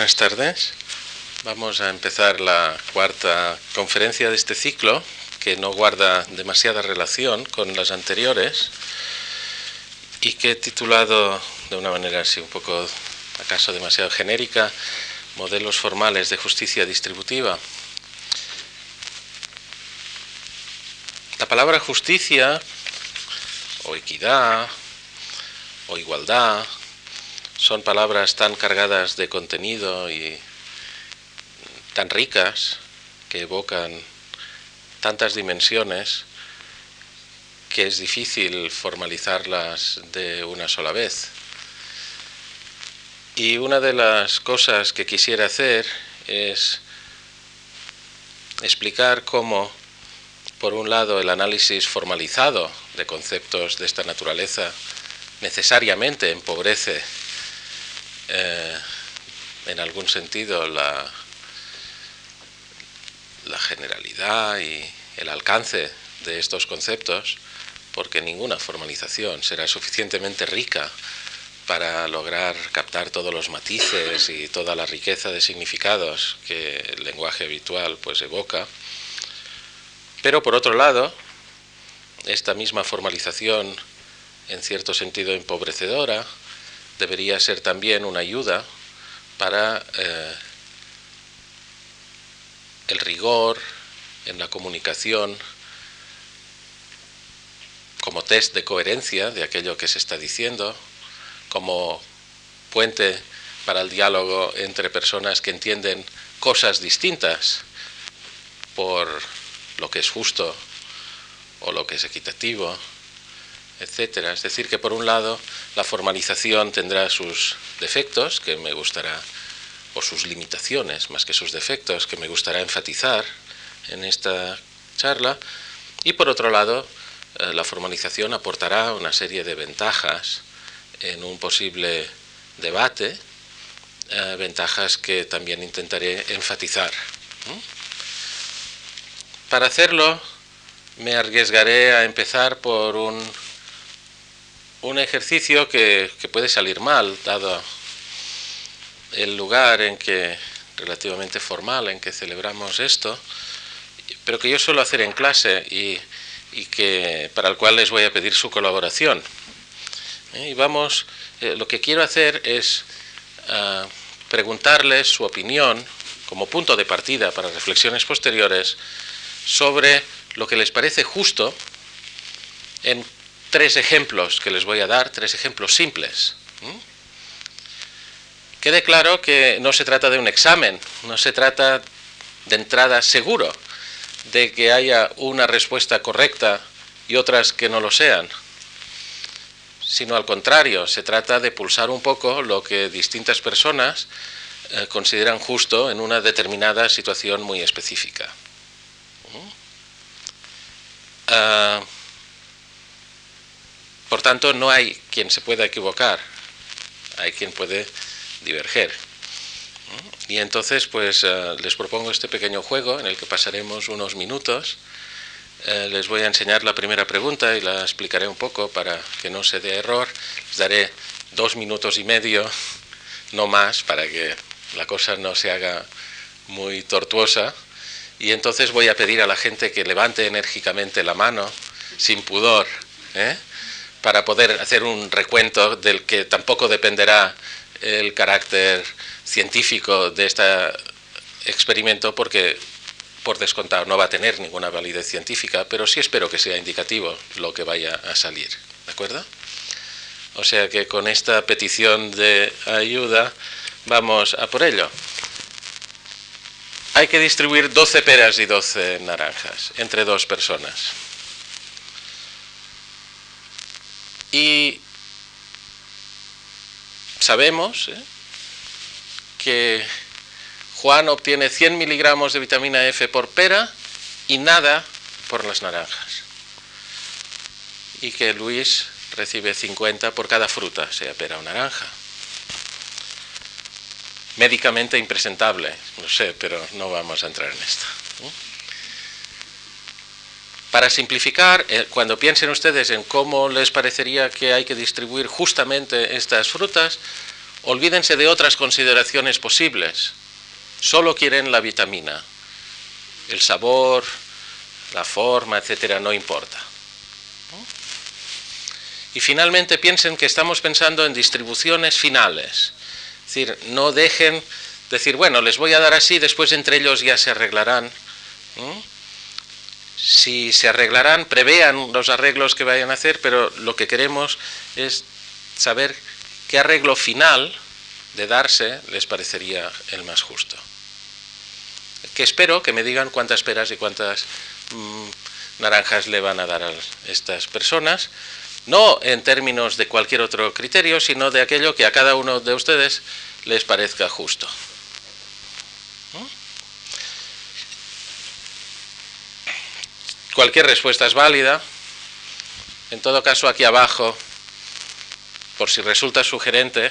Buenas tardes. Vamos a empezar la cuarta conferencia de este ciclo, que no guarda demasiada relación con las anteriores y que he titulado de una manera así un poco, acaso demasiado genérica, Modelos formales de justicia distributiva. La palabra justicia o equidad o igualdad son palabras tan cargadas de contenido y tan ricas que evocan tantas dimensiones que es difícil formalizarlas de una sola vez. Y una de las cosas que quisiera hacer es explicar cómo, por un lado, el análisis formalizado de conceptos de esta naturaleza necesariamente empobrece eh, en algún sentido la, la generalidad y el alcance de estos conceptos, porque ninguna formalización será suficientemente rica para lograr captar todos los matices y toda la riqueza de significados que el lenguaje habitual pues evoca. Pero por otro lado, esta misma formalización en cierto sentido empobrecedora debería ser también una ayuda para eh, el rigor en la comunicación como test de coherencia de aquello que se está diciendo, como puente para el diálogo entre personas que entienden cosas distintas por lo que es justo o lo que es equitativo, etcétera. Es decir, que por un lado la formalización tendrá sus defectos, que me gustará, o sus limitaciones, más que sus defectos, que me gustará enfatizar en esta charla, y por otro lado eh, la formalización aportará una serie de ventajas en un posible debate, eh, ventajas que también intentaré enfatizar. Para hacerlo, me arriesgaré a empezar por un, un ejercicio que, que puede salir mal, dado el lugar en que, relativamente formal, en que celebramos esto, pero que yo suelo hacer en clase y, y que, para el cual les voy a pedir su colaboración. ¿eh? Y vamos, eh, lo que quiero hacer es ah, preguntarles su opinión como punto de partida para reflexiones posteriores sobre lo que les parece justo en tres ejemplos que les voy a dar, tres ejemplos simples. Quede claro que no se trata de un examen, no se trata de entrada seguro de que haya una respuesta correcta y otras que no lo sean sino al contrario, se trata de pulsar un poco lo que distintas personas eh, consideran justo en una determinada situación muy específica. Por tanto, no hay quien se pueda equivocar, hay quien puede diverger. Y entonces, pues ah, les propongo este pequeño juego en el que pasaremos unos minutos eh, les voy a enseñar la primera pregunta y la explicaré un poco para que no se dé error. Les daré dos minutos y medio, no más, para que la cosa no se haga muy tortuosa. Y entonces voy a pedir a la gente que levante enérgicamente la mano, sin pudor, ¿eh? Para poder hacer un recuento del que tampoco dependerá el carácter científico de este experimento, porque por descontado, no va a tener ninguna validez científica, pero sí espero que sea indicativo lo que vaya a salir. ¿De acuerdo? O sea que con esta petición de ayuda vamos a por ello. Hay que distribuir 12 peras y 12 naranjas entre dos personas. Y sabemos ¿eh? que Juan obtiene 100 miligramos de vitamina F por pera y nada por las naranjas. Y que Luis recibe 50 por cada fruta, sea pera o naranja. Médicamente impresentable, no sé, pero no vamos a entrar en esto. Para simplificar, eh, cuando piensen ustedes en cómo les parecería que hay que distribuir justamente estas frutas, olvídense de otras consideraciones posibles. Solo quieren la vitamina. El sabor, la forma, etcétera, no importa. Y finalmente piensen que estamos pensando en distribuciones finales. Es decir, no dejen decir, bueno, les voy a dar así, después entre ellos ya se arreglarán. Si se arreglarán, prevean los arreglos que vayan a hacer, pero lo que queremos es saber qué arreglo final de darse les parecería el más justo. Que espero que me digan cuántas peras y cuántas mm, naranjas le van a dar a estas personas, no en términos de cualquier otro criterio, sino de aquello que a cada uno de ustedes les parezca justo. Cualquier respuesta es válida. En todo caso, aquí abajo, por si resulta sugerente,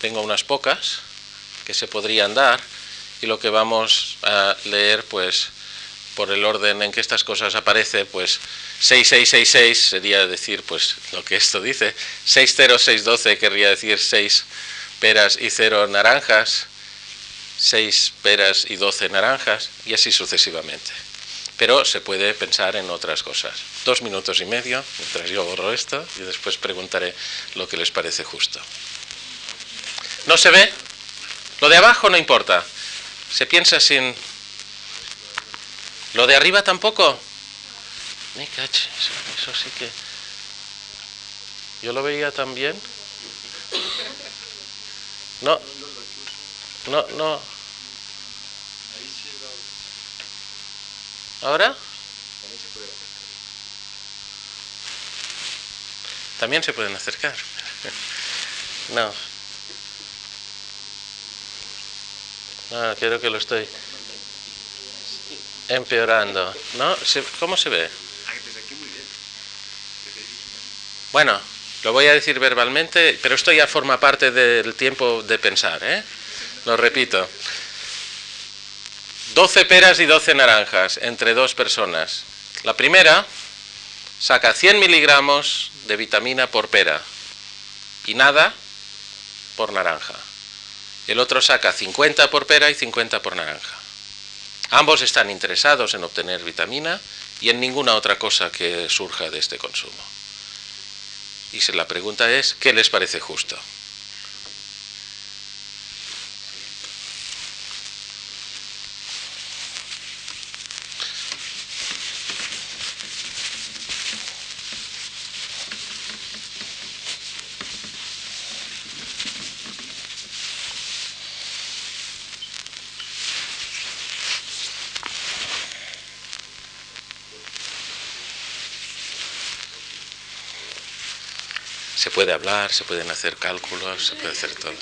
tengo unas pocas que se podrían dar y lo que vamos a leer, pues, por el orden en que estas cosas aparecen, pues 6666 sería decir, pues, lo que esto dice. 60612 querría decir 6 peras y 0 naranjas. 6 peras y 12 naranjas, y así sucesivamente. Pero se puede pensar en otras cosas. Dos minutos y medio, mientras yo borro esto, y después preguntaré lo que les parece justo. ¿No se ve? Lo de abajo no importa. Se piensa sin... ¿Lo de arriba tampoco? Me caché, eso, sí que... Yo lo veía también. No, no, no. ¿Ahora? También se pueden acercar. No. No, creo que lo estoy empeorando. ¿No? ¿Cómo se ve? Bueno, lo voy a decir verbalmente, pero esto ya forma parte del tiempo de pensar, ¿eh? Lo repito. 12 peras y 12 naranjas entre dos personas. La primera saca 100 miligramos de vitamina por pera y nada por naranja. El otro saca 50 por pera y 50 por naranja. Ambos están interesados en obtener vitamina y en ninguna otra cosa que surja de este consumo. Y la pregunta es, ¿qué les parece justo? Se puede hablar, se pueden hacer cálculos, se puede hacer todo.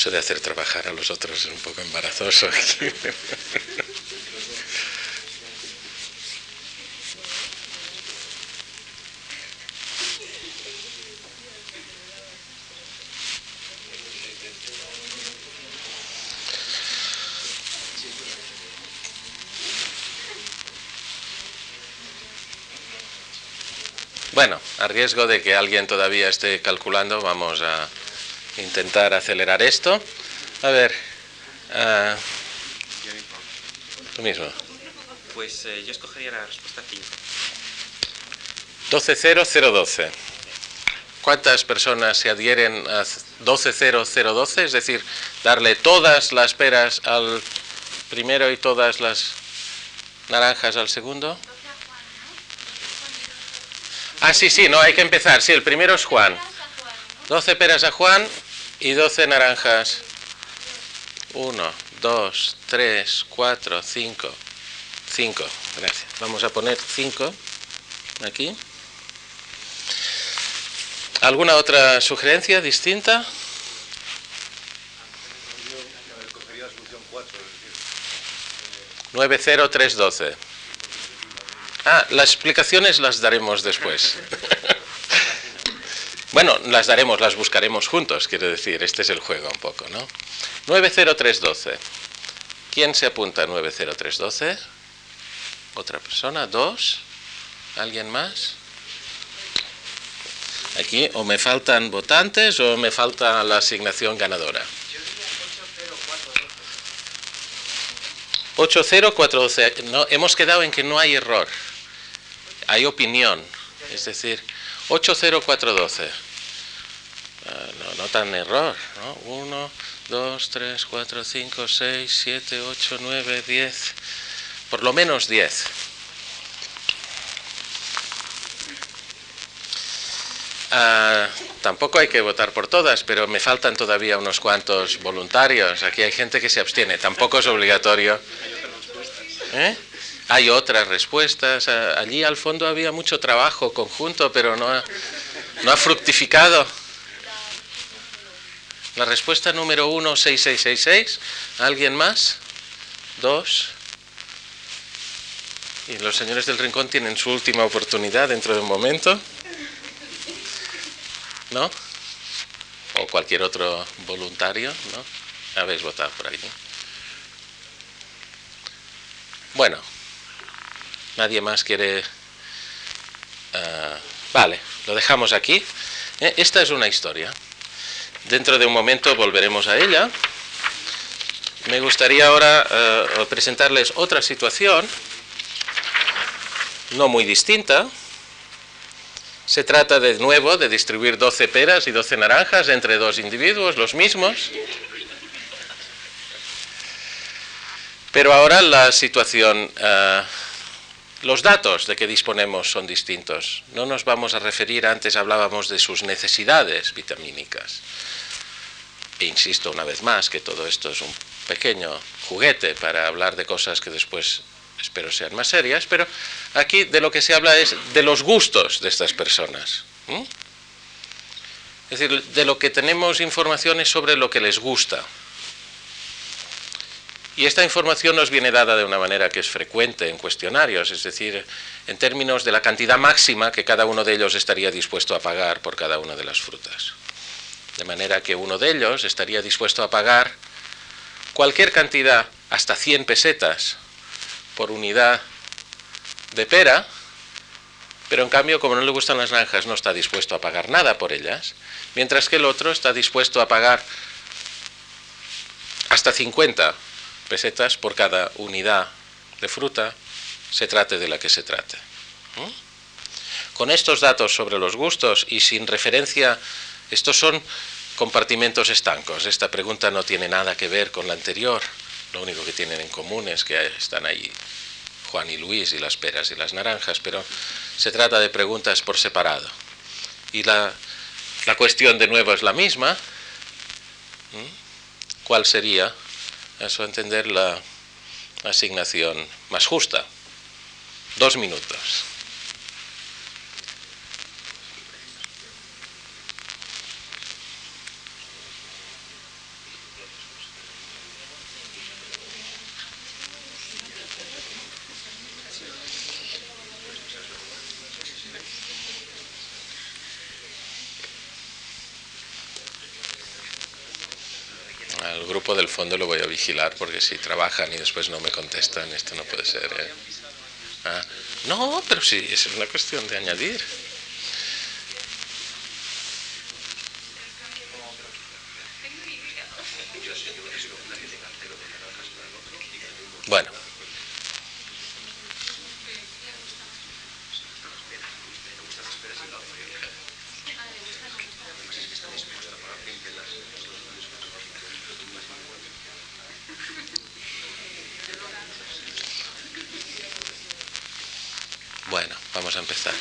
Eso de hacer trabajar a los otros es un poco embarazoso. Bueno, a riesgo de que alguien todavía esté calculando, vamos a intentar acelerar esto. A ver, uh, tú mismo. Pues eh, yo escogería la respuesta 5. 120012. ¿Cuántas personas se adhieren a 120012? Es decir, darle todas las peras al primero y todas las naranjas al segundo. Ah, sí, sí, no, hay que empezar. Sí, el primero es Juan. 12 peras a Juan y 12 naranjas. 1, 2, 3, 4, 5, 5, gracias. Vamos a poner 5 aquí. ¿Alguna otra sugerencia distinta? 90312. Ah, las explicaciones las daremos después. bueno, las daremos, las buscaremos juntos, quiero decir, este es el juego un poco, ¿no? 90312. ¿Quién se apunta a 90312? ¿Otra persona? ¿Dos? ¿Alguien más? Aquí o me faltan votantes o me falta la asignación ganadora. 80412. No, hemos quedado en que no hay error. Hay opinión. Es decir, 80412. No, no tan error. ¿no? 1, 2, 3, 4, 5, 6, 7, 8, 9, 10. Por lo menos 10. Ah, tampoco hay que votar por todas, pero me faltan todavía unos cuantos voluntarios. Aquí hay gente que se abstiene. Tampoco es obligatorio. ¿Eh? Hay otras respuestas. Ah, allí al fondo había mucho trabajo conjunto, pero no no ha fructificado. La respuesta número uno, 6666. ¿Alguien más? Dos. Y los señores del rincón tienen su última oportunidad dentro de un momento. ¿No? O cualquier otro voluntario, ¿no? Habéis votado por ahí. Bueno, nadie más quiere... Ah, vale, lo dejamos aquí. Eh, esta es una historia. Dentro de un momento volveremos a ella. Me gustaría ahora ah, presentarles otra situación, no muy distinta, se trata de nuevo de distribuir 12 peras y 12 naranjas entre dos individuos, los mismos. Pero ahora la situación, eh, los datos de que disponemos son distintos. No nos vamos a referir, antes hablábamos de sus necesidades vitamínicas. E insisto una vez más que todo esto es un pequeño juguete para hablar de cosas que después espero sean más serias, pero aquí de lo que se habla es de los gustos de estas personas. Es decir, de lo que tenemos informaciones sobre lo que les gusta. Y esta información nos viene dada de una manera que es frecuente en cuestionarios, es decir, en términos de la cantidad máxima que cada uno de ellos estaría dispuesto a pagar por cada una de las frutas. De manera que uno de ellos estaría dispuesto a pagar cualquier cantidad, hasta 100 pesetas, por unidad de pera, pero en cambio, como no le gustan las naranjas, no está dispuesto a pagar nada por ellas, mientras que el otro está dispuesto a pagar hasta 50 pesetas por cada unidad de fruta, se trate de la que se trate. Con estos datos sobre los gustos y sin referencia, estos son compartimentos estancos. Esta pregunta no tiene nada que ver con la anterior. Lo único que tienen en común es que están ahí Juan y Luis y las peras y las naranjas, pero se trata de preguntas por separado. Y la, cuestión de nuevo es la misma. ¿Cuál sería, a su entender, la asignación más justa? Dos minutos. del fondo lo voy a vigilar porque si trabajan y después no me contestan, esto no puede ser. ¿eh? Ah, no, pero sí, es una cuestión de añadir. Bueno. Vamos a empezar.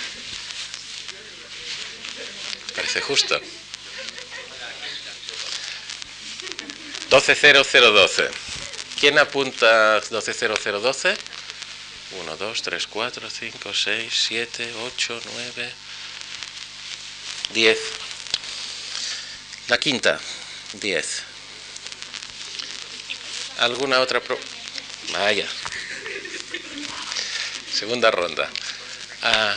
Parece justo. 120012. ¿Quién apunta 120012? 1, 2, 3, 4, 5, 6, 7, 8, 9, 10. La quinta, 10. ¿Alguna otra pro Vaya. Segunda ronda. Ah,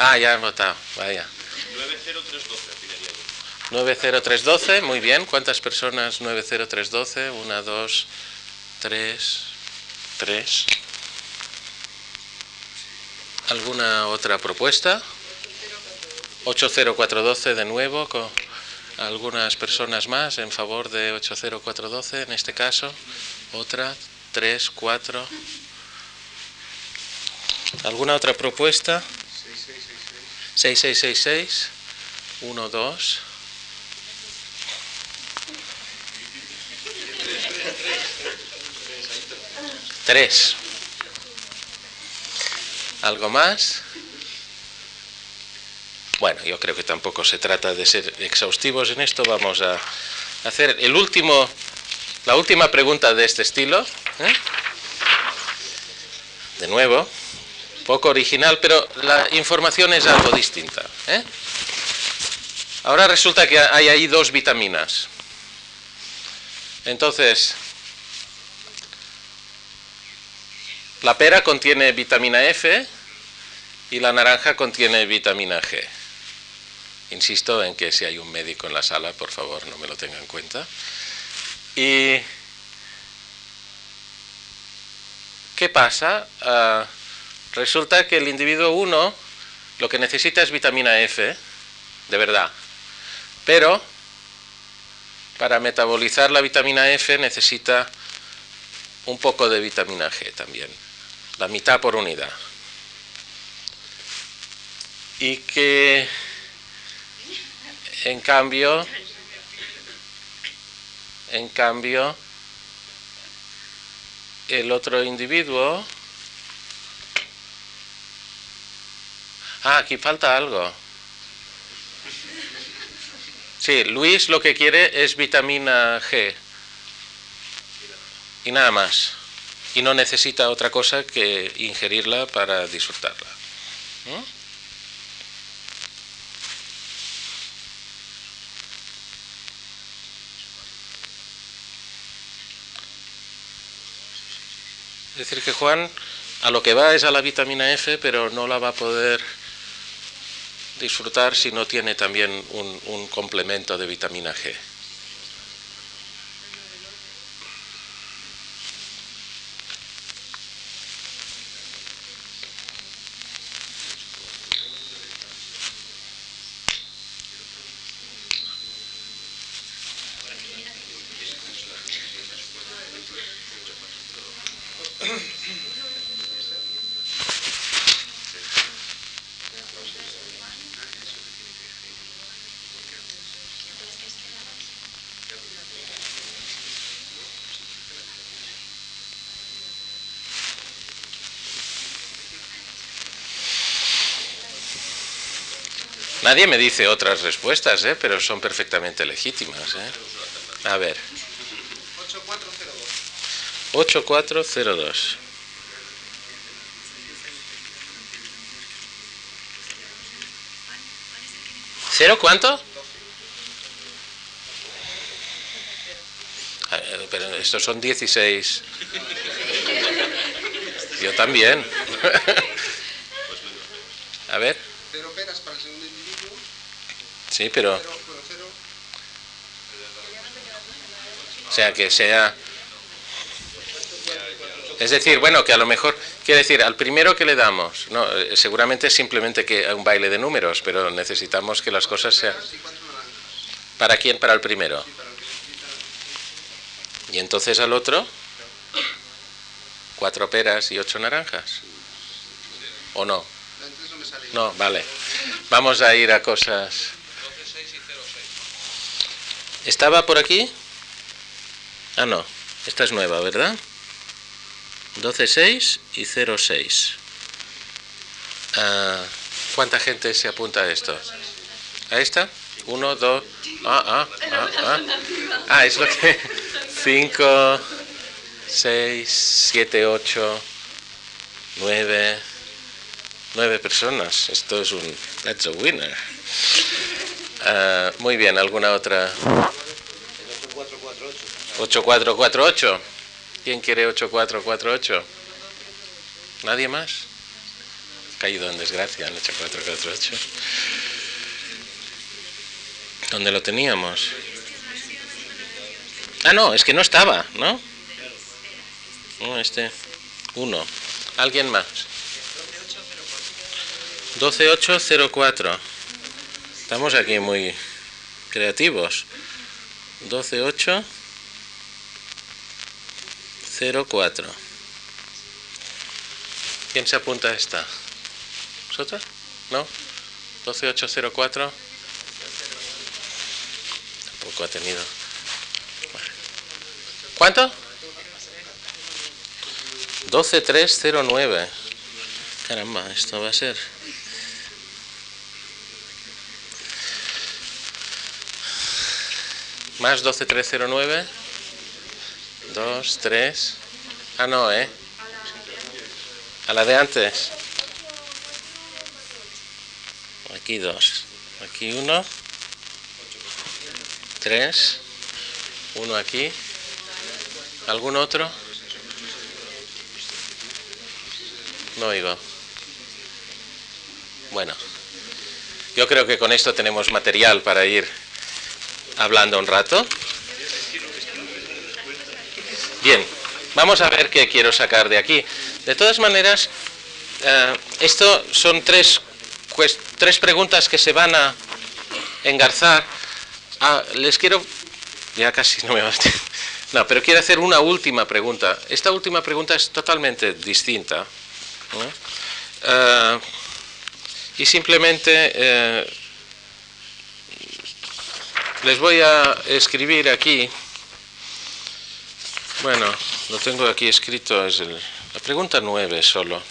ah ya han votado. Vaya. 90312, muy bien. ¿Cuántas personas 90312? Una, dos, tres, tres. ¿Alguna otra propuesta? 80412 de nuevo, con algunas personas más en favor de 80412 en este caso. Otra, tres, cuatro. ¿Alguna otra propuesta? 6666. 1, 2. Tres. ¿Algo más? Bueno, yo creo que tampoco se trata de ser exhaustivos en esto. Vamos a hacer el último, la última pregunta de este estilo. ¿eh? De nuevo, poco original, pero la información es algo distinta. ¿eh? Ahora resulta que hay ahí dos vitaminas. Entonces, la pera contiene vitamina F y la naranja contiene vitamina G. Insisto en que si hay un médico en la sala, por favor, no me lo tenga en cuenta. ¿Y qué pasa? Ah, resulta que el individuo 1 lo que necesita es vitamina F, de verdad. Pero para metabolizar la vitamina F necesita un poco de vitamina G también, la mitad por unidad. Y que en cambio, en cambio, el otro individuo... Ah, aquí falta algo. Sí, Luis lo que quiere es vitamina G. Y nada más. Y no necesita otra cosa que ingerirla para disfrutarla. ¿Mm? Es decir, que Juan a lo que va es a la vitamina F, pero no la va a poder disfrutar si no tiene también un, un complemento de vitamina G. Nadie me dice otras respuestas, ¿eh? pero son perfectamente legítimas. ¿eh? A ver. 8402. ¿Cero cuánto? Pero estos son 16. Yo también. A ver. Cero peras para el segundo individuo. Sí, pero... O sea, que sea... Es decir, bueno, que a lo mejor, quiere decir, al primero que le damos, no, eh, seguramente es simplemente que un baile de números, pero necesitamos que las cosas sean... ¿Para quién? Para el primero. Y entonces al otro, cuatro peras y ocho naranjas. ¿O no? No, vale. Vamos a ir a cosas... ¿Estaba por aquí? Ah, no. Esta es nueva, ¿verdad? 12.6 y 0.6. Ah, ¿Cuánta gente se apunta a esto? ¿A esta? Uno, dos... Ah, ah, ah, ah. Ah, es lo que... Cinco, 6, 7, 8, 9, 9 personas. Esto es un... That's a winner. Ah, muy bien, ¿alguna otra? 8448. ¿Quién quiere 8448? ¿Nadie más? Caído en desgracia el 8448. ¿Dónde lo teníamos? Ah, no, es que no estaba, ¿no? No, este. Uno. ¿Alguien más? 12804. Estamos aquí muy creativos. 12804. ¿Quién se apunta a esta? ¿Vosotros? ¿No? 12804. Tampoco ha tenido. ¿Cuánto? 12309. Caramba, esto va a ser. Más 12309. 2, 3. Ah, no, ¿eh? A la de antes. Aquí dos. Aquí uno. Tres. Uno aquí. ¿Algún otro? No oigo. Bueno, yo creo que con esto tenemos material para ir hablando un rato. Bien, vamos a ver qué quiero sacar de aquí. De todas maneras, eh, esto son tres, tres preguntas que se van a engarzar. Ah, les quiero... Ya casi no me va No, pero quiero hacer una última pregunta. Esta última pregunta es totalmente distinta. Eh, y simplemente eh, les voy a escribir aquí. Bueno, lo tengo aquí escrito, es el- la pregunta 9 solo.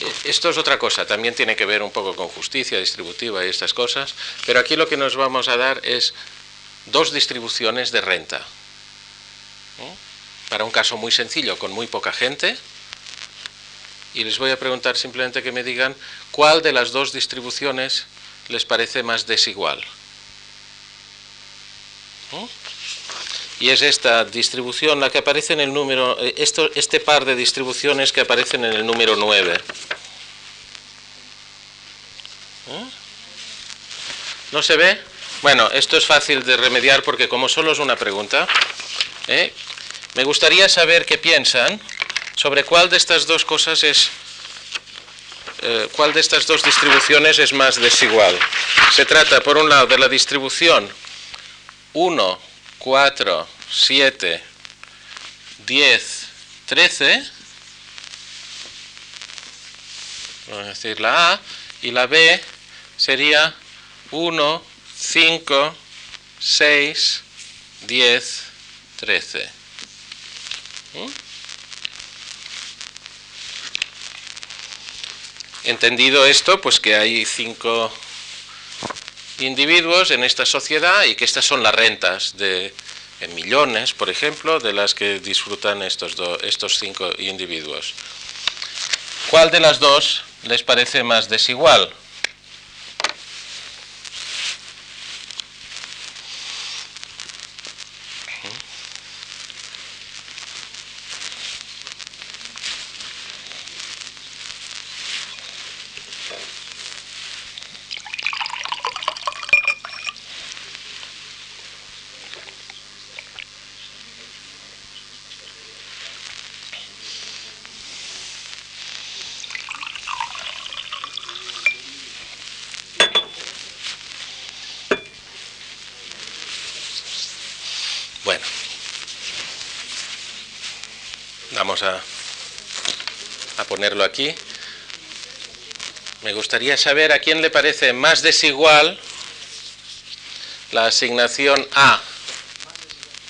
E- Esto es otra cosa, también tiene que ver un poco con justicia distributiva y estas cosas, pero aquí lo que nos vamos a dar es dos distribuciones de renta. ¿no? Para un caso muy sencillo, con muy poca gente, y les voy a preguntar simplemente que me digan cuál de las dos distribuciones les parece más desigual. Y es esta distribución la que aparece en el número, eh, esto, este par de distribuciones que aparecen en el número 9. ¿Eh? ¿No se ve? Bueno, esto es fácil de remediar porque como solo es una pregunta, ¿eh? me gustaría saber qué piensan sobre cuál de estas dos cosas es, eh, cuál de estas dos distribuciones es más desigual. Se trata, por un lado, de la distribución 1, 4, 7, 10, 13, vamos a decir la A, y la B sería 1, 5, 6, 10, 13. ¿Mm? Entendido esto, pues que hay cinco individuos en esta sociedad y que estas son las rentas de en millones, por ejemplo, de las que disfrutan estos, do- estos cinco individuos. ¿Cuál de las dos les parece más desigual? Bueno, vamos a, a aquí. Me gustaría saber a quién le parece más desigual la asignación A.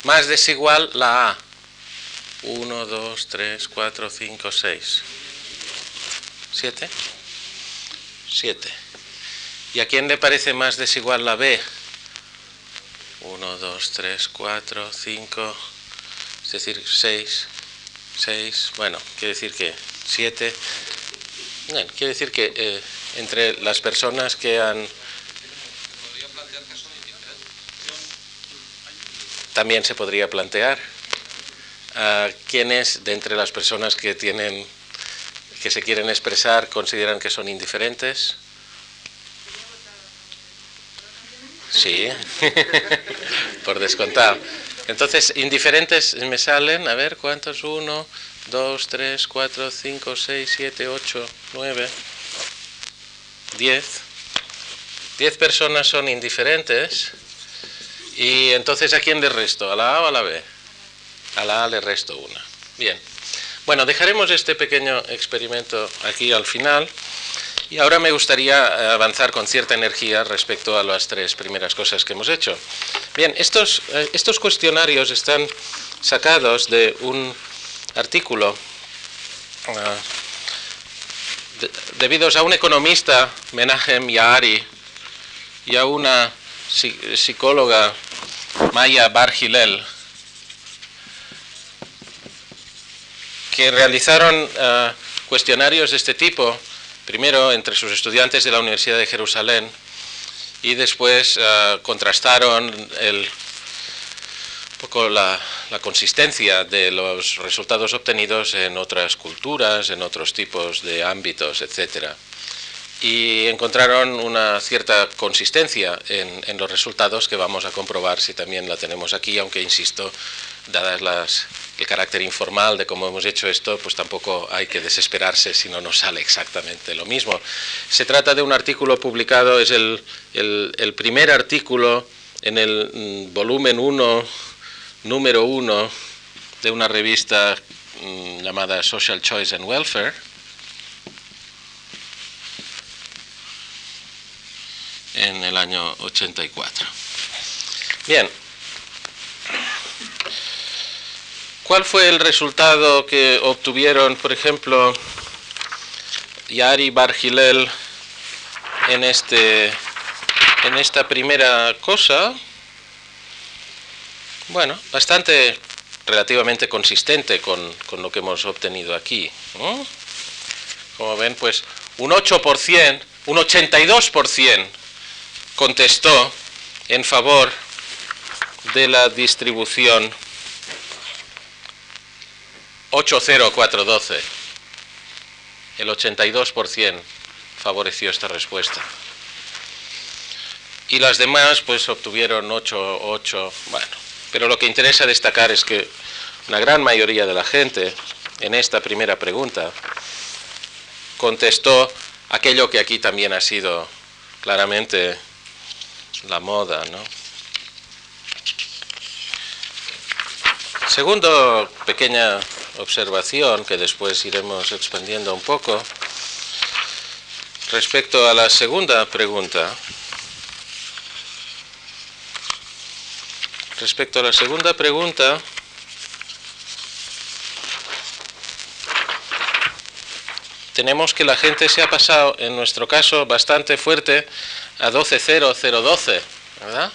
Más desigual la A. 1, 2, 3, 4, 5, 6. ¿Siete? Siete. ¿Y a quién le parece más desigual la B? 1, 2, 3, 4, 5, es decir, 6, 6, bueno, quiere decir que 7, bueno, quiere decir que eh, entre las personas que han... También se podría plantear a quiénes de entre las personas que tienen que se quieren expresar consideran que son indiferentes. Sí, por descontado. Entonces, indiferentes me salen, a ver, ¿cuántos? Uno, dos, tres, cuatro, cinco, seis, siete, ocho, nueve, diez. Diez personas son indiferentes. Y entonces, ¿a quién le resto? ¿A la A o a la B? A la A le resto una. Bien. Bueno, dejaremos este pequeño experimento aquí al final. Y ahora me gustaría avanzar con cierta energía respecto a las tres primeras cosas que hemos hecho. Bien, estos, eh, estos cuestionarios están sacados de un artículo. Uh, debidos a un economista, Menahem Yaari, y a una psicóloga, Maya Bargilel, que realizaron uh, cuestionarios de este tipo primero entre sus estudiantes de la Universidad de Jerusalén y después uh, contrastaron el, poco la, la, consistencia de los resultados obtenidos en otras culturas, en otros tipos de ámbitos, etc. Y encontraron una cierta consistencia en, en los resultados que vamos a comprobar si también la tenemos aquí, aunque insisto, dadas las el carácter informal de cómo hemos hecho esto, pues tampoco hay que desesperarse si no nos sale exactamente lo mismo. Se trata de un artículo publicado, es el, el, el primer artículo en el mm, volumen 1, número 1, de una revista mm, llamada Social Choice and Welfare. en el año 84. Bien, ¿Cuál fue el resultado que obtuvieron, por ejemplo, Yari Bargilel en, este, en esta primera cosa? Bueno, bastante relativamente consistente con, con lo que hemos obtenido aquí. Como ven, pues un 8%, un 82% contestó en favor de la distribución 80412. El 82% favoreció esta respuesta. Y las demás pues obtuvieron 8, 8, bueno. Pero lo que interesa destacar es que una gran mayoría de la gente en esta primera pregunta contestó aquello que aquí también ha sido claramente la moda, ¿no? Segundo pequeña observación que después iremos expandiendo un poco. Respecto a la segunda pregunta, respecto a la segunda pregunta, tenemos que la gente se ha pasado, en nuestro caso, bastante fuerte a 12.0012, ¿verdad?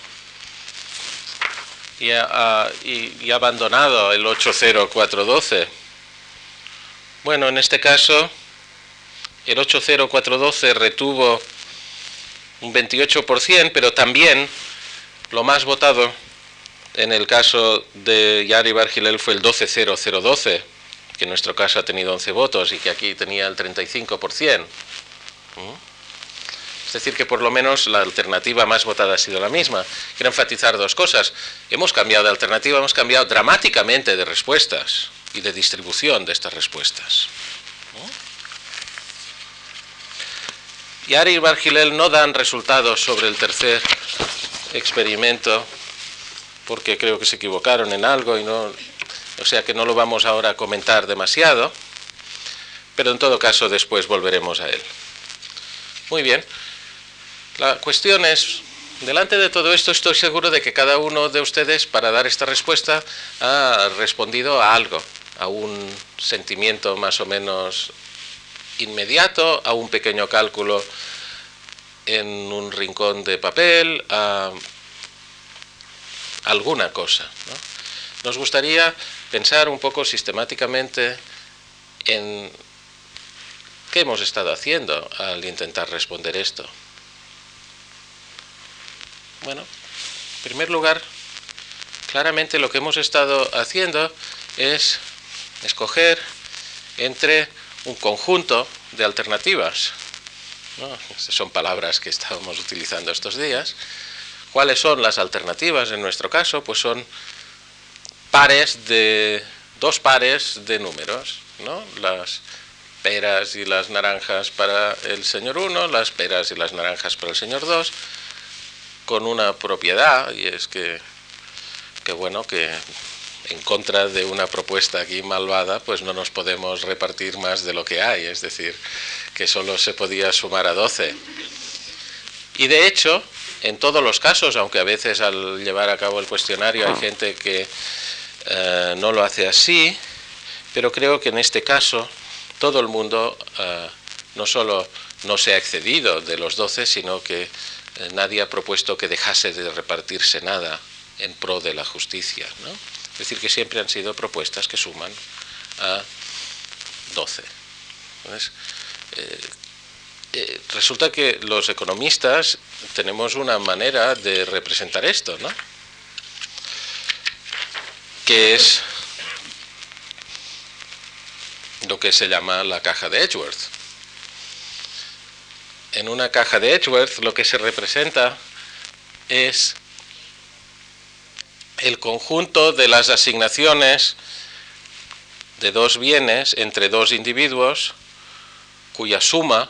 y ha, y, abandonado el 80412. Bueno, en este caso, el 80412 retuvo un 28%, pero también lo más votado en el caso de Yari Bargilel fue el 120012, que en nuestro caso ha tenido 11 votos y que aquí tenía el 35%. Es decir, que por lo menos la alternativa más votada ha sido la misma. Quiero enfatizar dos cosas. Hemos cambiado de alternativa, hemos cambiado dramáticamente de respuestas y de distribución de estas respuestas. Y Ari y Bargilel no dan resultados sobre el tercer experimento porque creo que se equivocaron en algo y no, o sea que no lo vamos ahora a comentar demasiado, pero en todo caso después volveremos a él. Muy bien. La cuestión es, delante de todo esto estoy seguro de que cada uno de ustedes para dar esta respuesta ha respondido a algo, a un sentimiento más o menos inmediato, a un pequeño cálculo en un rincón de papel, a alguna cosa. ¿no? Nos gustaría pensar un poco sistemáticamente en qué hemos estado haciendo al intentar responder esto. Bueno, en primer lugar, claramente lo que hemos estado haciendo es escoger entre un conjunto de alternativas. Estas son palabras que estábamos utilizando estos días. ¿Cuáles son las alternativas en nuestro caso? Pues son pares de dos pares de números, ¿no? Las peras y las naranjas para el señor 1, las peras y las naranjas para el señor 2, con una propiedad, y es que, que bueno, que en contra de una propuesta aquí malvada, pues no nos podemos repartir más de lo que hay, es decir, que solo se podía sumar a 12. Y de hecho, en todos los casos, aunque a veces al llevar a cabo el cuestionario hay gente que eh, no lo hace así, pero creo que en este caso todo el mundo eh, no solo no se ha excedido de los 12, sino que eh, nadie ha propuesto que dejase de repartirse nada en pro de la justicia. ¿no? Es decir, que siempre han sido propuestas que suman a 12. Entonces, eh, eh, resulta que los economistas tenemos una manera de representar esto, ¿no? Que es lo que se llama la caja de Edgeworth. En una caja de Edgeworth lo que se representa es el conjunto de las asignaciones de dos bienes entre dos individuos cuya suma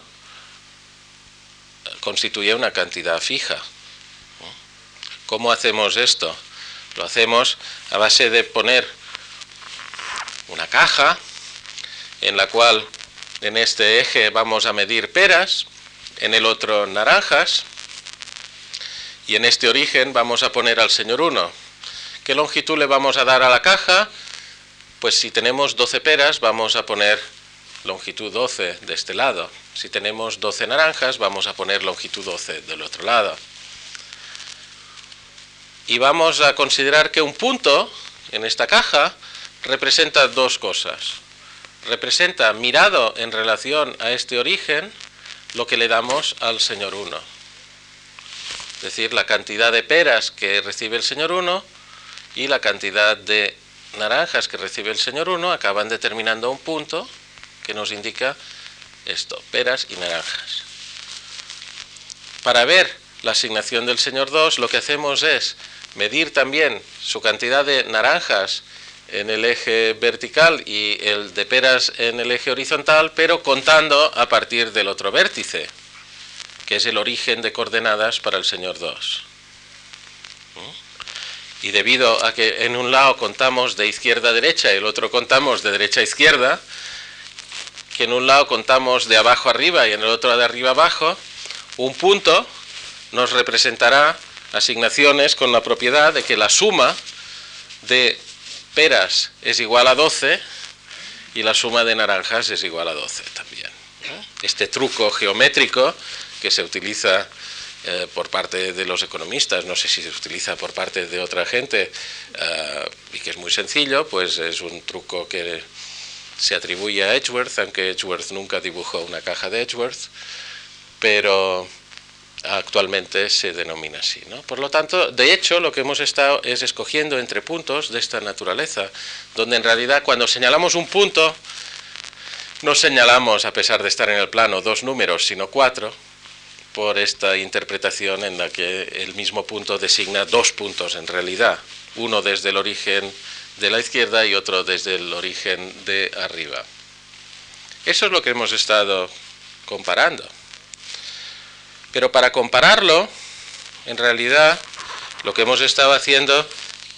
constituye una cantidad fija. ¿Cómo hacemos esto? Lo hacemos a base de poner una caja en la cual en este eje vamos a medir peras, en el otro naranjas, y en este origen vamos a poner al señor 1. ¿Qué longitud le vamos a dar a la caja? Pues si tenemos 12 peras vamos a poner longitud 12 de este lado. Si tenemos 12 naranjas vamos a poner longitud 12 del otro lado. Y vamos a considerar que un punto en esta caja representa dos cosas. Representa, mirado en relación a este origen, lo que le damos al señor 1. Es decir, la cantidad de peras que recibe el señor 1 y la cantidad de naranjas que recibe el señor 1 acaban determinando un punto que nos indica esto, peras y naranjas. Para ver la asignación del señor 2, lo que hacemos es medir también su cantidad de naranjas en el eje vertical y el de peras en el eje horizontal, pero contando a partir del otro vértice, que es el origen de coordenadas para el señor 2. Y debido a que en un lado contamos de izquierda a derecha y el otro contamos de derecha a izquierda, que en un lado contamos de abajo arriba y en el otro de arriba abajo, un punto nos representará asignaciones con la propiedad de que la suma de peras es igual a 12 y la suma de naranjas es igual a 12 también. Este truco geométrico que se utiliza eh, por parte de los economistas, no sé si se utiliza por parte de otra gente, eh, y que es muy sencillo, pues es un truco que se atribuye a Edgeworth, aunque Edgeworth nunca dibujó una caja de Edgeworth, pero actualmente se denomina así. Por lo tanto, de hecho, lo que hemos estado es escogiendo entre puntos de esta naturaleza, donde en realidad cuando señalamos un punto, no señalamos, a pesar de estar en el plano, dos números, sino cuatro, por esta interpretación en la que el mismo punto designa dos puntos en realidad, uno desde el origen de la izquierda y otro desde el origen de arriba. Eso es lo que hemos estado comparando. Pero para compararlo, en realidad, lo que hemos estado haciendo,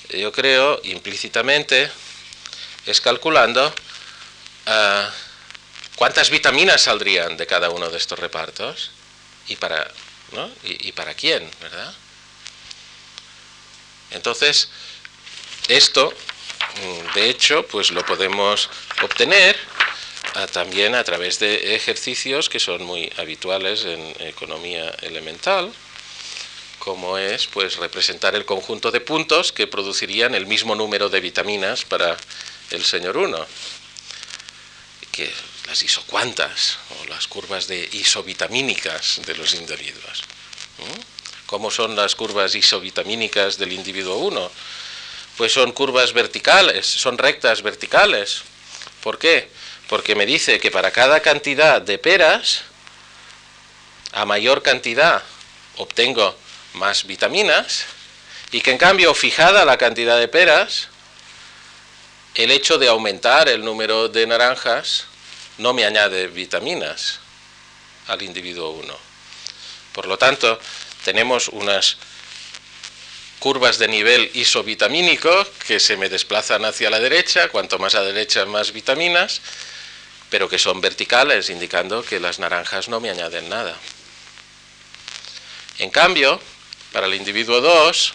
yo creo, implícitamente, es calculando uh, cuántas vitaminas saldrían de cada uno de estos repartos y para, ¿no? y, para quién, ¿verdad? Entonces, esto de hecho, pues lo podemos obtener también a través de ejercicios que son muy habituales en economía elemental, como es pues representar el conjunto de puntos que producirían el mismo número de vitaminas para el señor 1. Que las isocuantas o las curvas de isovitamínicas de los individuos. ¿Cómo son las curvas isovitamínicas del individuo 1? Pues son curvas verticales, son rectas verticales. ¿Por qué? Porque me dice que para cada cantidad de peras, a mayor cantidad obtengo más vitaminas y que en cambio fijada la cantidad de peras, el hecho de aumentar el número de naranjas no me añade vitaminas al individuo 1. Por lo tanto, tenemos unas curvas de nivel isovitamínico que se me desplazan hacia la derecha, cuanto más a derecha más vitaminas, pero que son verticales, indicando que las naranjas no me añaden nada. En cambio, para el individuo 2,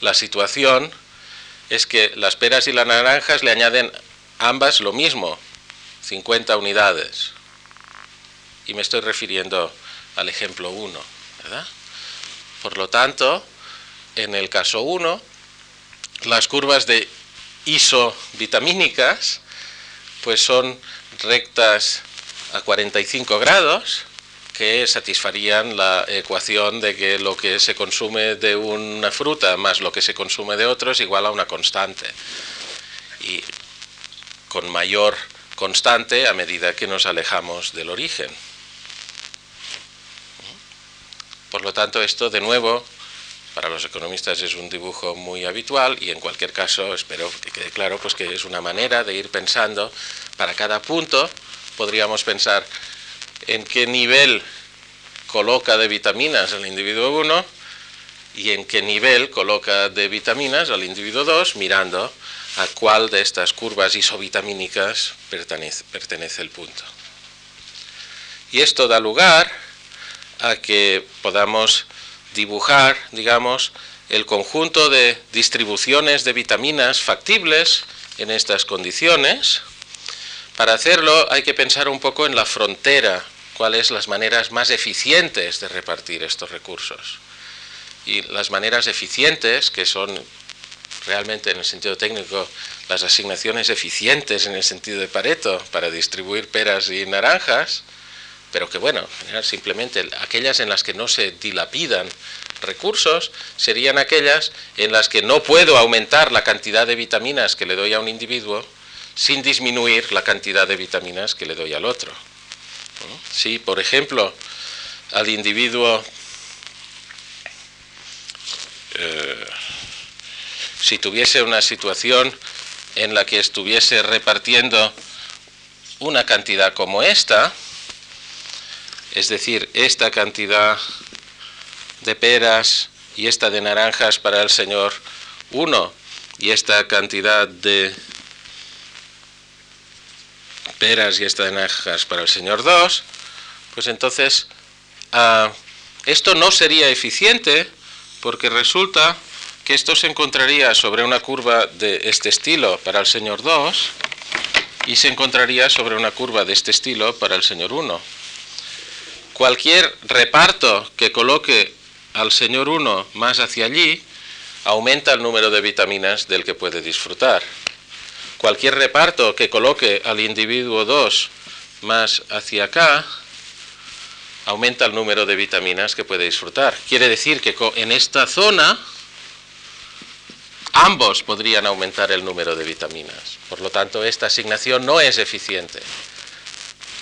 la situación es que las peras y las naranjas le añaden ambas lo mismo, 50 unidades. Y me estoy refiriendo al ejemplo 1, ¿verdad? Por lo tanto, en el caso 1, las curvas de isovitamínicas pues son rectas a 45 grados que satisfarían la ecuación de que lo que se consume de una fruta más lo que se consume de otro es igual a una constante. Y con mayor constante a medida que nos alejamos del origen. Por lo tanto, esto de nuevo, para los economistas es un dibujo muy habitual y en cualquier caso espero que quede claro pues que es una manera de ir pensando para cada punto podríamos pensar en qué nivel coloca de vitaminas al individuo 1 y en qué nivel coloca de vitaminas al individuo 2 mirando a cuál de estas curvas isovitamínicas pertenece, pertenece el punto. Y esto da lugar a que podamos dibujar, digamos, el conjunto de distribuciones de vitaminas factibles en estas condiciones. Para hacerlo hay que pensar un poco en la frontera, cuáles las maneras más eficientes de repartir estos recursos. Y las maneras eficientes, que son realmente en el sentido técnico las asignaciones eficientes en el sentido de Pareto para distribuir peras y naranjas, pero que bueno, simplemente aquellas en las que no se dilapidan recursos serían aquellas en las que no puedo aumentar la cantidad de vitaminas que le doy a un individuo sin disminuir la cantidad de vitaminas que le doy al otro. Si, por ejemplo, al individuo eh, si tuviese una situación en la que estuviese repartiendo una cantidad como esta, es decir, esta cantidad de peras y esta de naranjas para el señor 1 y esta cantidad de peras y esta de naranjas para el señor 2, pues entonces ah, esto no sería eficiente porque resulta que esto se encontraría sobre una curva de este estilo para el señor 2 y se encontraría sobre una curva de este estilo para el señor 1. Cualquier reparto que coloque al señor 1 más hacia allí aumenta el número de vitaminas del que puede disfrutar. Cualquier reparto que coloque al individuo 2 más hacia acá aumenta el número de vitaminas que puede disfrutar. Quiere decir que en esta zona ambos podrían aumentar el número de vitaminas. Por lo tanto, esta asignación no es eficiente.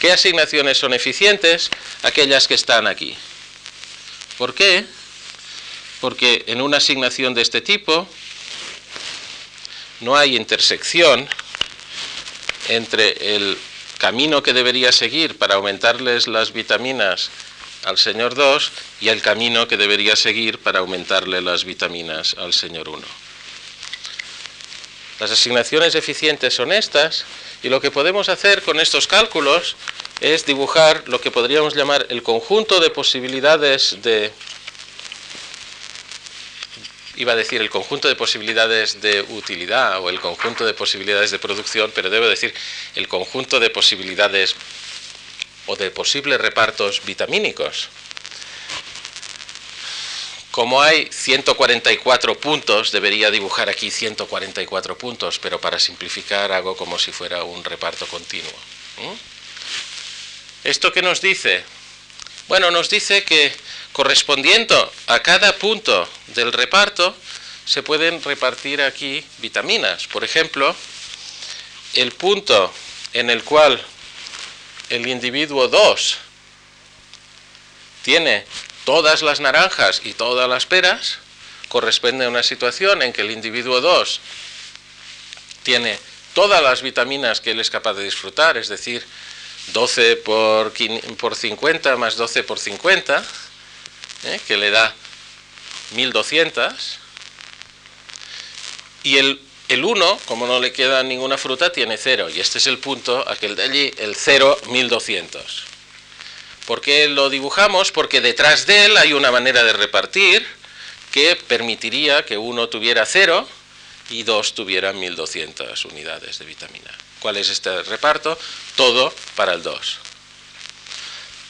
¿Qué asignaciones son eficientes? Aquellas que están aquí. ¿Por qué? Porque en una asignación de este tipo no hay intersección entre el camino que debería seguir para aumentarles las vitaminas al señor 2 y el camino que debería seguir para aumentarle las vitaminas al señor 1. Las asignaciones eficientes son estas y lo que podemos hacer con estos cálculos es dibujar lo que podríamos llamar el conjunto de posibilidades de iba a decir el conjunto de posibilidades de utilidad o el conjunto de posibilidades de producción, pero debo decir el conjunto de posibilidades o de posibles repartos vitamínicos. Como hay 144 puntos, debería dibujar aquí 144 puntos, pero para simplificar hago como si fuera un reparto continuo. ¿Esto qué nos dice? Bueno, nos dice que correspondiendo a cada punto del reparto, se pueden repartir aquí vitaminas. Por ejemplo, el punto en el cual el individuo 2 tiene todas las naranjas y todas las peras, corresponde a una situación en que el individuo 2 tiene todas las vitaminas que él es capaz de disfrutar, es decir, 12 por, 50 más 12 por 50, ¿eh? que le da 1200, y el, el 1, como no le queda ninguna fruta, tiene 0, y este es el punto, aquel de allí, el 0, 1200. ¿Por qué lo dibujamos? Porque detrás de él hay una manera de repartir que permitiría que uno tuviera 0 y dos tuvieran 1200 unidades de vitamina. ¿Cuál es este reparto? Todo para el 2.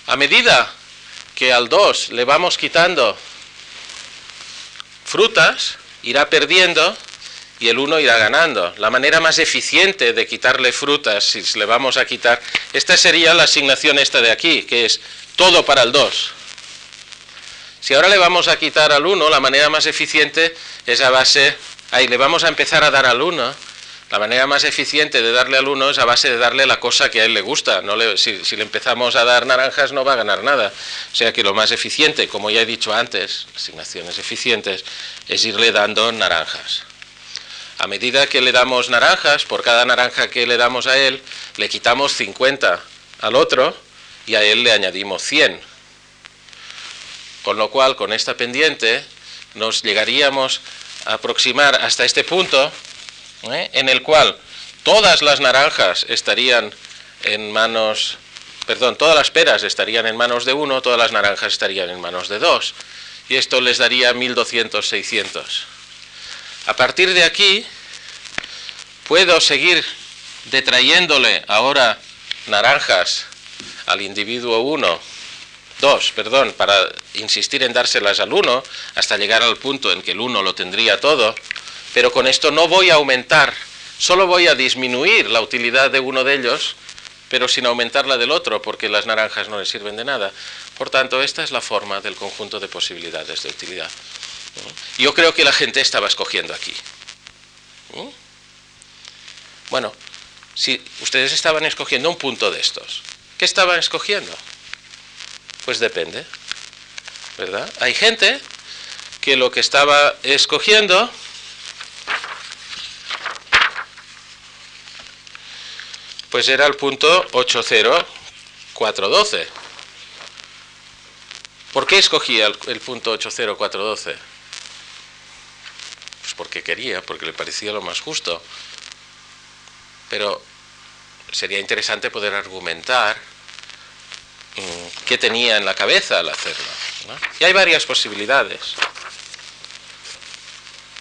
A medida que al 2 le vamos quitando frutas, irá perdiendo y el 1 irá ganando. La manera más eficiente de quitarle frutas, si le vamos a quitar, esta sería la asignación esta de aquí, que es todo para el 2. Si ahora le vamos a quitar al 1, la manera más eficiente es a base, ahí le vamos a empezar a dar al 1, la manera más eficiente de darle al 1 es a base de darle la cosa que a él le gusta. Si, si, le empezamos a dar naranjas no va a ganar nada. O sea que lo más eficiente, como ya he dicho antes, asignaciones eficientes, es irle dando naranjas. A medida que le damos naranjas, por cada naranja que le damos a él, le quitamos 50 al otro y a él le añadimos 100. Con lo cual, con esta pendiente, nos llegaríamos a aproximar hasta este punto ¿eh? en el cual todas las naranjas estarían en manos, perdón, todas las peras estarían en manos de uno, todas las naranjas estarían en manos de dos. Y esto les daría 1200, 600. A partir de aquí, puedo seguir detrayéndole ahora naranjas al individuo 1, 2, perdón, para insistir en dárselas al 1, hasta llegar al punto en que el 1 lo tendría todo, pero con esto no voy a aumentar, solo voy a disminuir la utilidad de uno de ellos, pero sin aumentar la del otro, porque las naranjas no le sirven de nada. Por tanto, esta es la forma del conjunto de posibilidades de utilidad. Yo creo que la gente estaba escogiendo aquí. Bueno, si ustedes estaban escogiendo un punto de estos, ¿qué estaban escogiendo? Pues depende, ¿verdad? Hay gente que lo que estaba escogiendo pues era el punto 80412. ¿Por qué escogía el, el punto 80412? Porque quería, porque le parecía lo más justo. Pero sería interesante poder argumentar mm, qué tenía en la cabeza al hacerlo. Y hay varias posibilidades.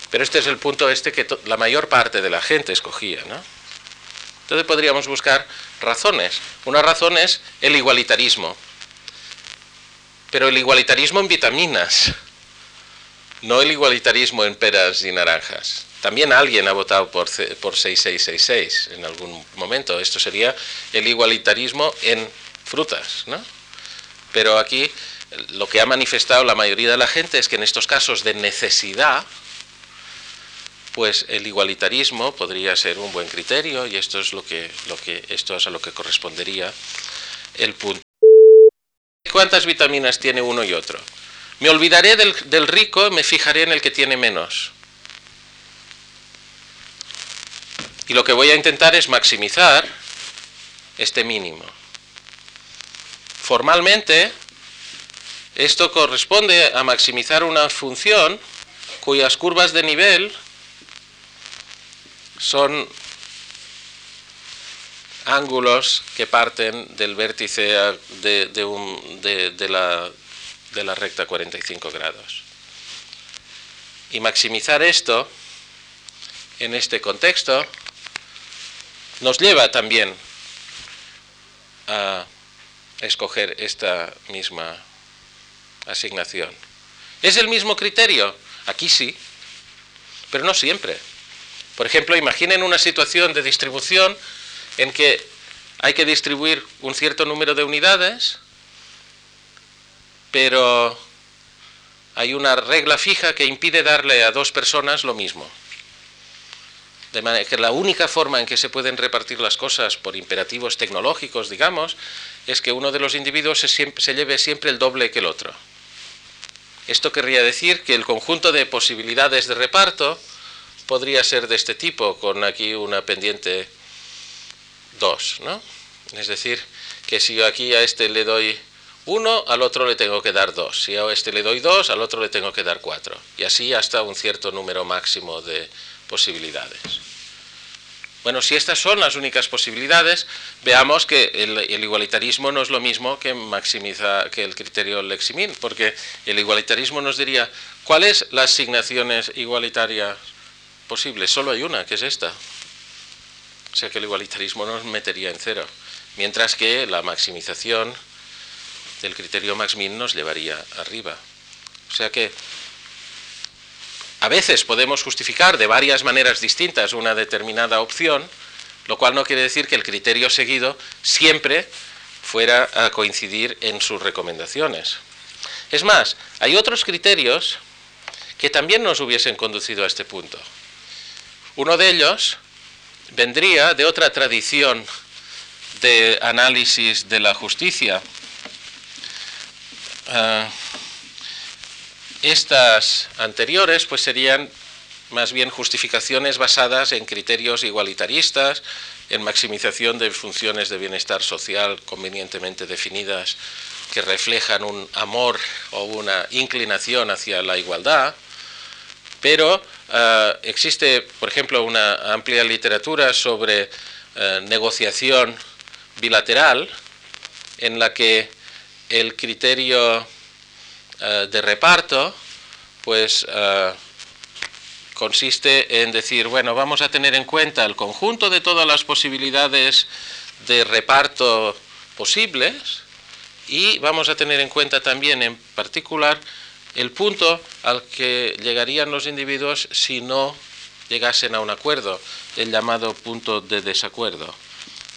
Pero este es el punto este que la mayor parte de la gente escogía. ¿no? Entonces podríamos buscar razones. Una razón es el igualitarismo. Pero el igualitarismo en vitaminas, no el igualitarismo en peras y naranjas. También alguien ha votado por, por 6666 en algún momento. Esto sería el igualitarismo en frutas, ¿no? Pero aquí lo que ha manifestado la mayoría de la gente es que en estos casos de necesidad, pues el igualitarismo podría ser un buen criterio y esto es lo que, lo que esto es a lo que correspondería el punto. ¿Cuántas vitaminas tiene uno y otro? Me olvidaré del, del rico, me fijaré en el que tiene menos. Y lo que voy a intentar es maximizar este mínimo. Formalmente, esto corresponde a maximizar una función cuyas curvas de nivel son ángulos que parten del vértice de, un, de, de, la, de la recta 45 grados. Y maximizar esto en este contexto nos lleva también a escoger esta misma asignación. ¿Es el mismo criterio? Aquí sí, pero no siempre. Por ejemplo, imaginen una situación de distribución en que hay que distribuir un cierto número de unidades, pero hay una regla fija que impide darle a dos personas lo mismo. De manera que la única forma en que se pueden repartir las cosas por imperativos tecnológicos, digamos, es que uno de los individuos se, lleve siempre el doble que el otro. Esto querría decir que el conjunto de posibilidades de reparto podría ser de este tipo, con aquí una pendiente 2, ¿no? Es decir, que si yo aquí a este le doy 1, al otro le tengo que dar 2. Si a este le doy 2, al otro le tengo que dar 4. Y así hasta un cierto número máximo de posibilidades. Bueno, si estas son las únicas posibilidades, veamos que el, igualitarismo no es lo mismo que maximiza que el criterio Leximin, porque el igualitarismo nos diría, ¿cuáles las asignaciones igualitarias posibles? Solo hay una, que es esta. O sea que el igualitarismo nos metería en cero, mientras que la maximización del criterio Max-Min nos llevaría arriba. O sea que a veces podemos justificar de varias maneras distintas una determinada opción, lo cual no quiere decir que el criterio seguido siempre fuera a coincidir en sus recomendaciones. Es más, hay otros criterios que también nos hubiesen conducido a este punto. Uno de ellos vendría de otra tradición de análisis de la justicia. Ah, estas anteriores pues serían más bien justificaciones basadas en criterios igualitaristas, en maximización de funciones de bienestar social convenientemente definidas que reflejan un amor o una inclinación hacia la igualdad, pero ah, existe, por ejemplo, una amplia literatura sobre ah, negociación bilateral en la que el criterio eh, de reparto, pues eh, consiste en decir, bueno, vamos a tener en cuenta el conjunto de todas las posibilidades de reparto posibles y vamos a tener en cuenta también en particular el punto al que llegarían los individuos si no llegasen a un acuerdo, el llamado punto de desacuerdo.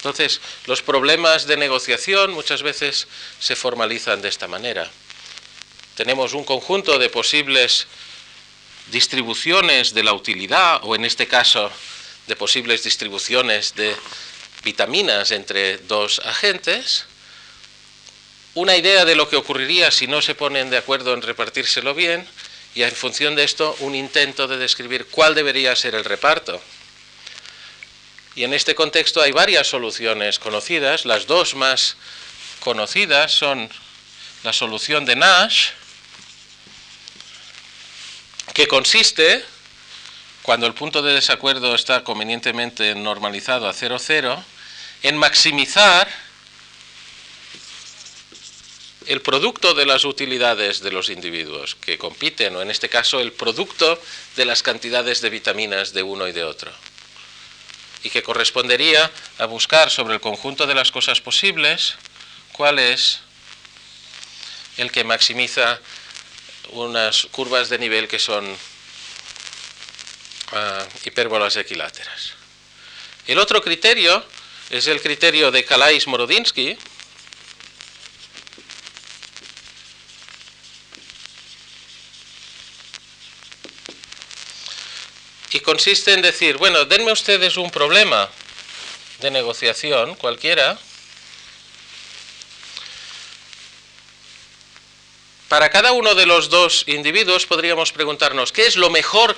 Entonces, los problemas de negociación muchas veces se formalizan de esta manera tenemos un conjunto de posibles distribuciones de la utilidad, o en este caso de posibles distribuciones de vitaminas entre dos agentes, una idea de lo que ocurriría si no se ponen de acuerdo en repartírselo bien, y en función de esto un intento de describir cuál debería ser el reparto. Y en este contexto hay varias soluciones conocidas, las dos más conocidas son la solución de Nash, que consiste, cuando el punto de desacuerdo está convenientemente normalizado a 0,0, en maximizar el producto de las utilidades de los individuos que compiten, o en este caso el producto de las cantidades de vitaminas de uno y de otro, y que correspondería a buscar sobre el conjunto de las cosas posibles cuál es el que maximiza unas curvas de nivel que son ah, hipérbolas equiláteras. El otro criterio es el criterio de Calais-Morodinsky, consiste en decir, bueno, denme ustedes un problema de negociación cualquiera, Para cada uno de los dos individuos podríamos preguntarnos, ¿qué es lo mejor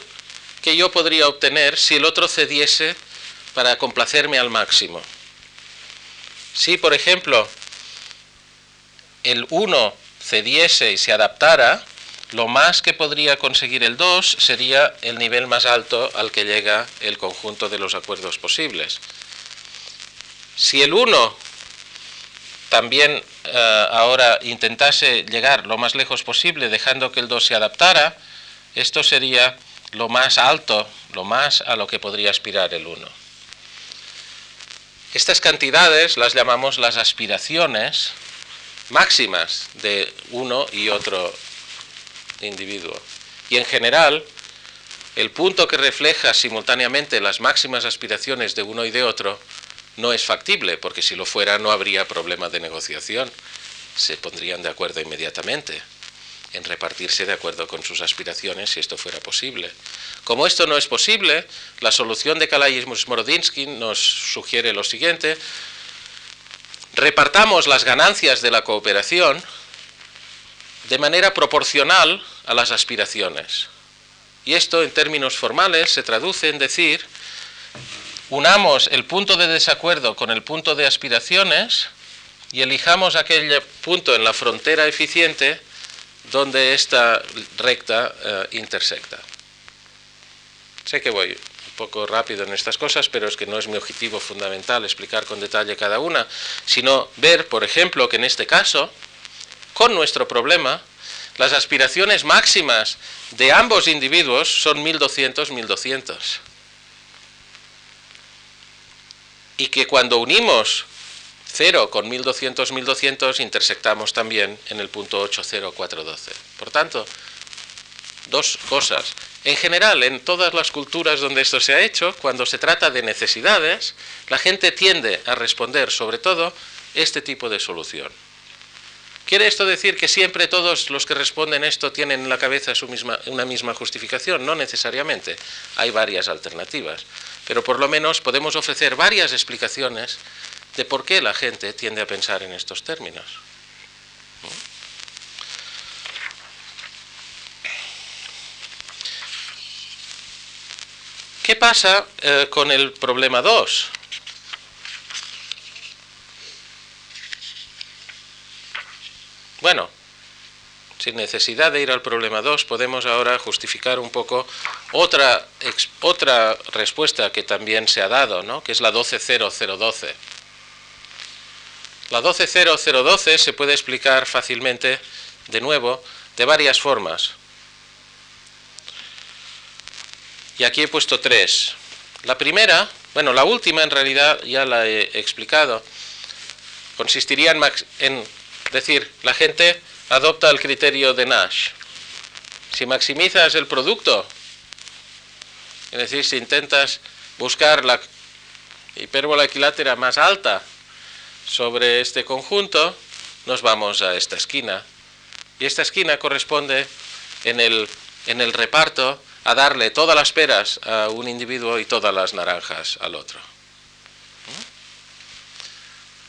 que yo podría obtener si el otro cediese para complacerme al máximo? Si, por ejemplo, el 1 cediese y se adaptara, lo más que podría conseguir el 2 sería el nivel más alto al que llega el conjunto de los acuerdos posibles. Si el 1 también eh, ahora intentase llegar lo más lejos posible dejando que el 2 se adaptara, esto sería lo más alto, lo más a lo que podría aspirar el 1. Estas cantidades las llamamos las aspiraciones máximas de uno y otro individuo. Y en general, el punto que refleja simultáneamente las máximas aspiraciones de uno y de otro no es factible, porque si lo fuera no habría problema de negociación. Se pondrían de acuerdo inmediatamente en repartirse de acuerdo con sus aspiraciones si esto fuera posible. Como esto no es posible, la solución de Kalais-Morodinsky nos sugiere lo siguiente, repartamos las ganancias de la cooperación de manera proporcional a las aspiraciones. Y esto en términos formales se traduce en decir, unamos el punto de desacuerdo con el punto de aspiraciones y elijamos aquel punto en la frontera eficiente donde esta recta eh, intersecta. Sé que voy un poco rápido en estas cosas, pero es que no es mi objetivo fundamental explicar con detalle cada una, sino ver, por ejemplo, que en este caso, con nuestro problema, las aspiraciones máximas de ambos individuos son 1200, 1200. Y que cuando unimos 0 con 1200, 1200 intersectamos también en el punto 80412. Por tanto, dos cosas. En general, en todas las culturas donde esto se ha hecho, cuando se trata de necesidades, la gente tiende a responder sobre todo este tipo de solución. ¿Quiere esto decir que siempre todos los que responden esto tienen en la cabeza su misma, una misma justificación? No necesariamente. Hay varias alternativas. Pero por lo menos podemos ofrecer varias explicaciones de por qué la gente tiende a pensar en estos términos. ¿Qué pasa eh, con el problema 2? Bueno, sin necesidad de ir al problema 2, podemos ahora justificar un poco otra, otra respuesta que también se ha dado, ¿no? que es la 120012. La 120012 se puede explicar fácilmente, de nuevo, de varias formas. Y aquí he puesto tres. La primera, bueno, la última en realidad ya la he explicado, consistiría en, en decir, la gente adopta el criterio de Nash. Si maximizas el producto, es decir, si intentas buscar la hipérbola equilátera más alta sobre este conjunto, nos vamos a esta esquina. Y esta esquina corresponde en el, en el reparto a darle todas las peras a un individuo y todas las naranjas al otro.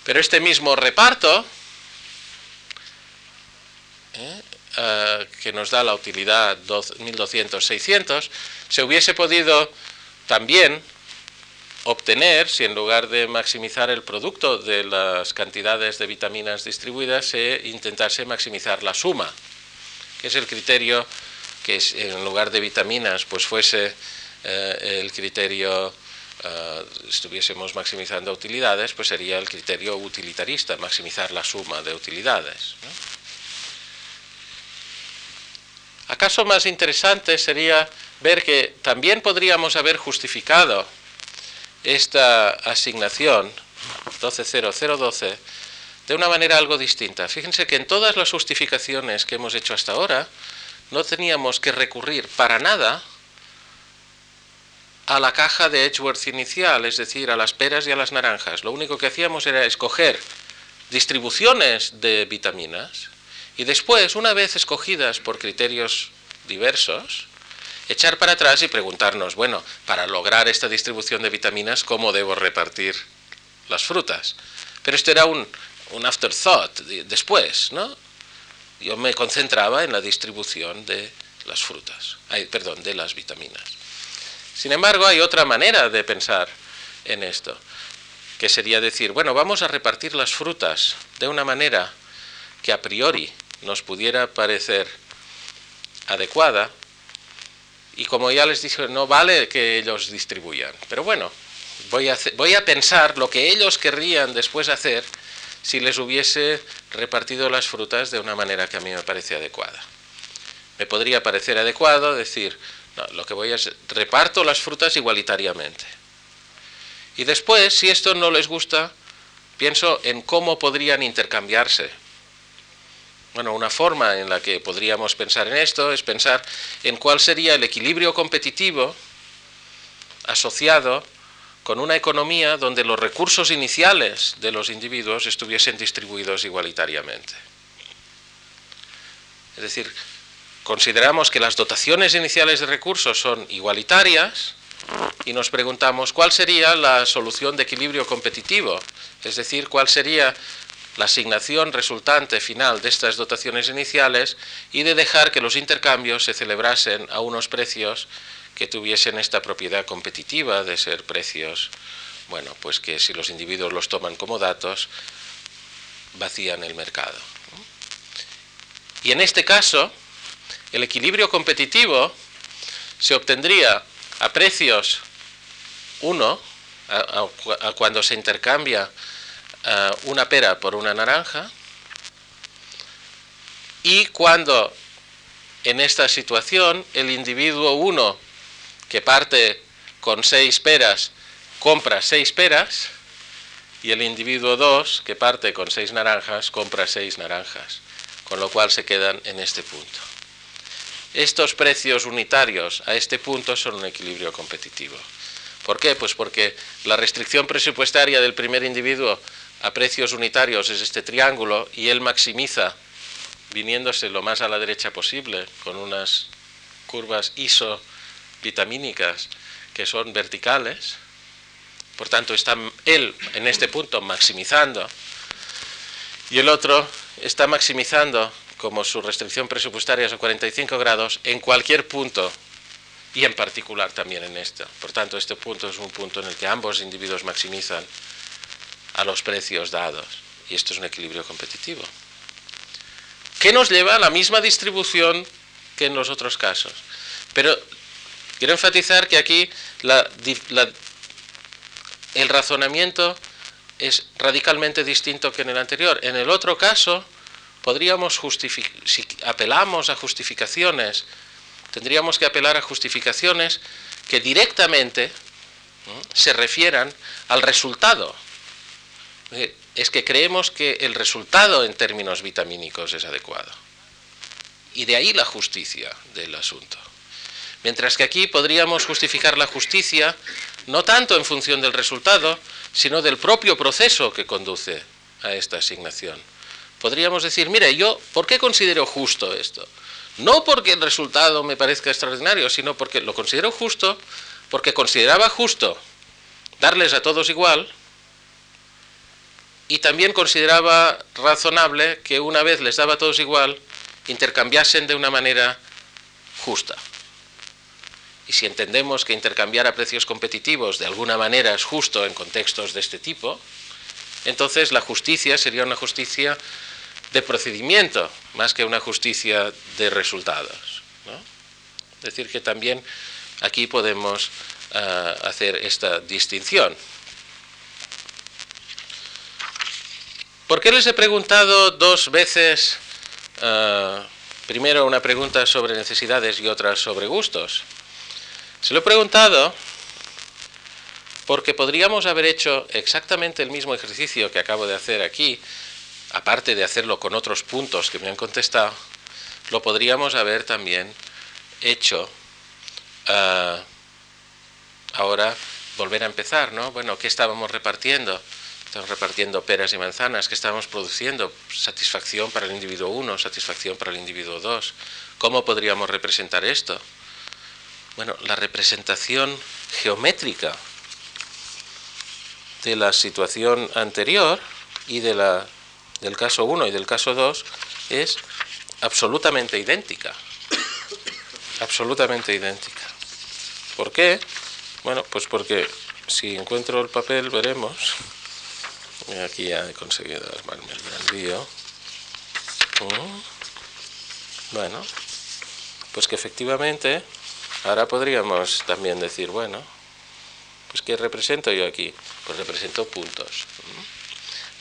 Pero este mismo reparto ¿eh? Eh, que nos da la utilidad 1200-600, se hubiese podido también obtener, si en lugar de maximizar el producto de las cantidades de vitaminas distribuidas, se intentase maximizar la suma, que es el criterio que en lugar de vitaminas pues fuese eh, el criterio estuviésemos maximizando utilidades, pues sería el criterio utilitarista, maximizar la suma de utilidades. ¿Acaso más interesante sería ver que también podríamos haber justificado esta asignación 120012 de una manera algo distinta? Fíjense que en todas las justificaciones que hemos hecho hasta ahora no teníamos que recurrir para nada a la caja de Edgeworth inicial, es decir, a las peras y a las naranjas. Lo único que hacíamos era escoger distribuciones de vitaminas y después, una vez escogidas por criterios diversos, echar para atrás y preguntarnos, bueno, para lograr esta distribución de vitaminas, ¿cómo debo repartir las frutas? Pero esto era un, un afterthought después, ¿no? Yo me concentraba en la distribución de las frutas, perdón, de las vitaminas. Sin embargo, hay otra manera de pensar en esto, que sería decir, bueno, vamos a repartir las frutas de una manera que a priori nos pudiera parecer adecuada, y como ya les dije, no vale que ellos distribuyan, pero bueno, voy a, voy a pensar lo que ellos querrían después hacer si les hubiese repartido las frutas de una manera que a mí me parece adecuada. Me podría parecer adecuado decir, no, lo que voy a reparto las frutas igualitariamente. Y después, si esto no les gusta, pienso en cómo podrían intercambiarse Bueno, una forma en la que podríamos pensar en esto es pensar en cuál sería el equilibrio competitivo asociado con una economía donde los recursos iniciales de los individuos estuviesen distribuidos igualitariamente. Es decir, consideramos que las dotaciones iniciales de recursos son igualitarias y nos preguntamos cuál sería la solución de equilibrio competitivo, es decir, cuál sería la asignación resultante final de estas dotaciones iniciales y de dejar que los intercambios se celebrasen a unos precios que tuviesen esta propiedad competitiva de ser precios, bueno, pues que si los individuos los toman como datos, vacían el mercado. Y en este caso, el equilibrio competitivo se obtendría a precios 1, cuando se intercambia una pera por una naranja, y cuando en esta situación el individuo 1 que parte con seis peras compra seis peras y el individuo 2 que parte con seis naranjas compra seis naranjas, con lo cual se quedan en este punto. Estos precios unitarios a este punto son un equilibrio competitivo. ¿Por qué? Pues porque la restricción presupuestaria del primer individuo a precios unitarios es este triángulo y él maximiza viniéndose lo más a la derecha posible con unas curvas ISO vitamínicas que son verticales, por tanto está él en este punto maximizando y el otro está maximizando como su restricción presupuestaria es a 45 grados en cualquier punto y en particular también en este. Por tanto, este punto es un punto en el que ambos individuos maximizan a los precios dados y esto es un equilibrio competitivo. ¿Qué nos lleva a la misma distribución que en los otros casos? Pero Quiero enfatizar que aquí el razonamiento es radicalmente distinto que en el anterior. En el otro caso, podríamos si apelamos a justificaciones, tendríamos que apelar a justificaciones que directamente se refieran al resultado. Es que creemos que el resultado en términos vitamínicos es adecuado. Y de ahí la justicia del asunto. Mientras que aquí podríamos justificar la justicia no tanto en función del resultado, sino del propio proceso que conduce a esta asignación. Podríamos decir, mire, yo, ¿por qué considero justo esto? No porque el resultado me parezca extraordinario, sino porque lo considero justo, porque consideraba justo darles a todos igual, y también consideraba razonable que una vez les daba a todos igual, intercambiasen de una manera justa. Y si entendemos que intercambiar a precios competitivos de alguna manera es justo en contextos de este tipo, entonces la justicia sería una justicia de procedimiento más que una justicia de resultados. Es decir, que también aquí podemos ah, hacer esta distinción. ¿Por qué les he preguntado dos veces, ah, primero una pregunta sobre necesidades y otra sobre gustos? Se lo he preguntado porque podríamos haber hecho exactamente el mismo ejercicio que acabo de hacer aquí, aparte de hacerlo con otros puntos que me han contestado, lo podríamos haber también hecho ah, ahora volver a empezar, ¿no? Bueno, ¿qué estábamos repartiendo? Estamos repartiendo peras y manzanas, ¿qué estábamos produciendo? Satisfacción para el individuo 1, satisfacción para el individuo 2. ¿Cómo podríamos representar esto? Bueno, la representación geométrica de la situación anterior y de la, del caso 1 y del caso 2 es absolutamente idéntica. Absolutamente idéntica. ¿Por qué? Bueno, pues porque si encuentro el papel veremos. Aquí ya he conseguido armarme el lío. Mm. Bueno, pues que efectivamente Ahora podríamos también decir, bueno, pues ¿qué represento yo aquí? Pues represento puntos.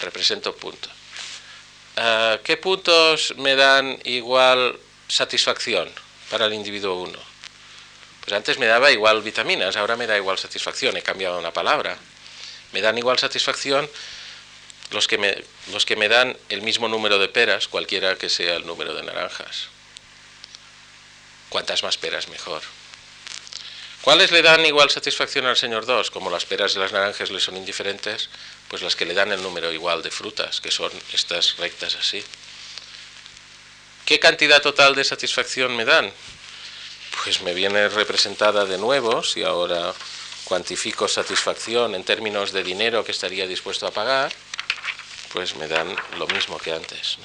Represento puntos. Ah, ¿Qué puntos me dan igual satisfacción para el individuo 1? Pues antes me daba igual vitaminas, ahora me da igual satisfacción, he cambiado una palabra. Me dan igual satisfacción los que, me, los que me dan el mismo número de peras, cualquiera que sea el número de naranjas. Cuantas más peras, mejor. ¿Cuáles le dan igual satisfacción al señor 2? Como las peras y las naranjas le son indiferentes, pues las que le dan el número igual de frutas, que son estas rectas así. ¿Qué cantidad total de satisfacción me dan? Pues me viene representada de nuevo, si ahora cuantifico satisfacción en términos de dinero que estaría dispuesto a pagar, pues me dan lo mismo que antes.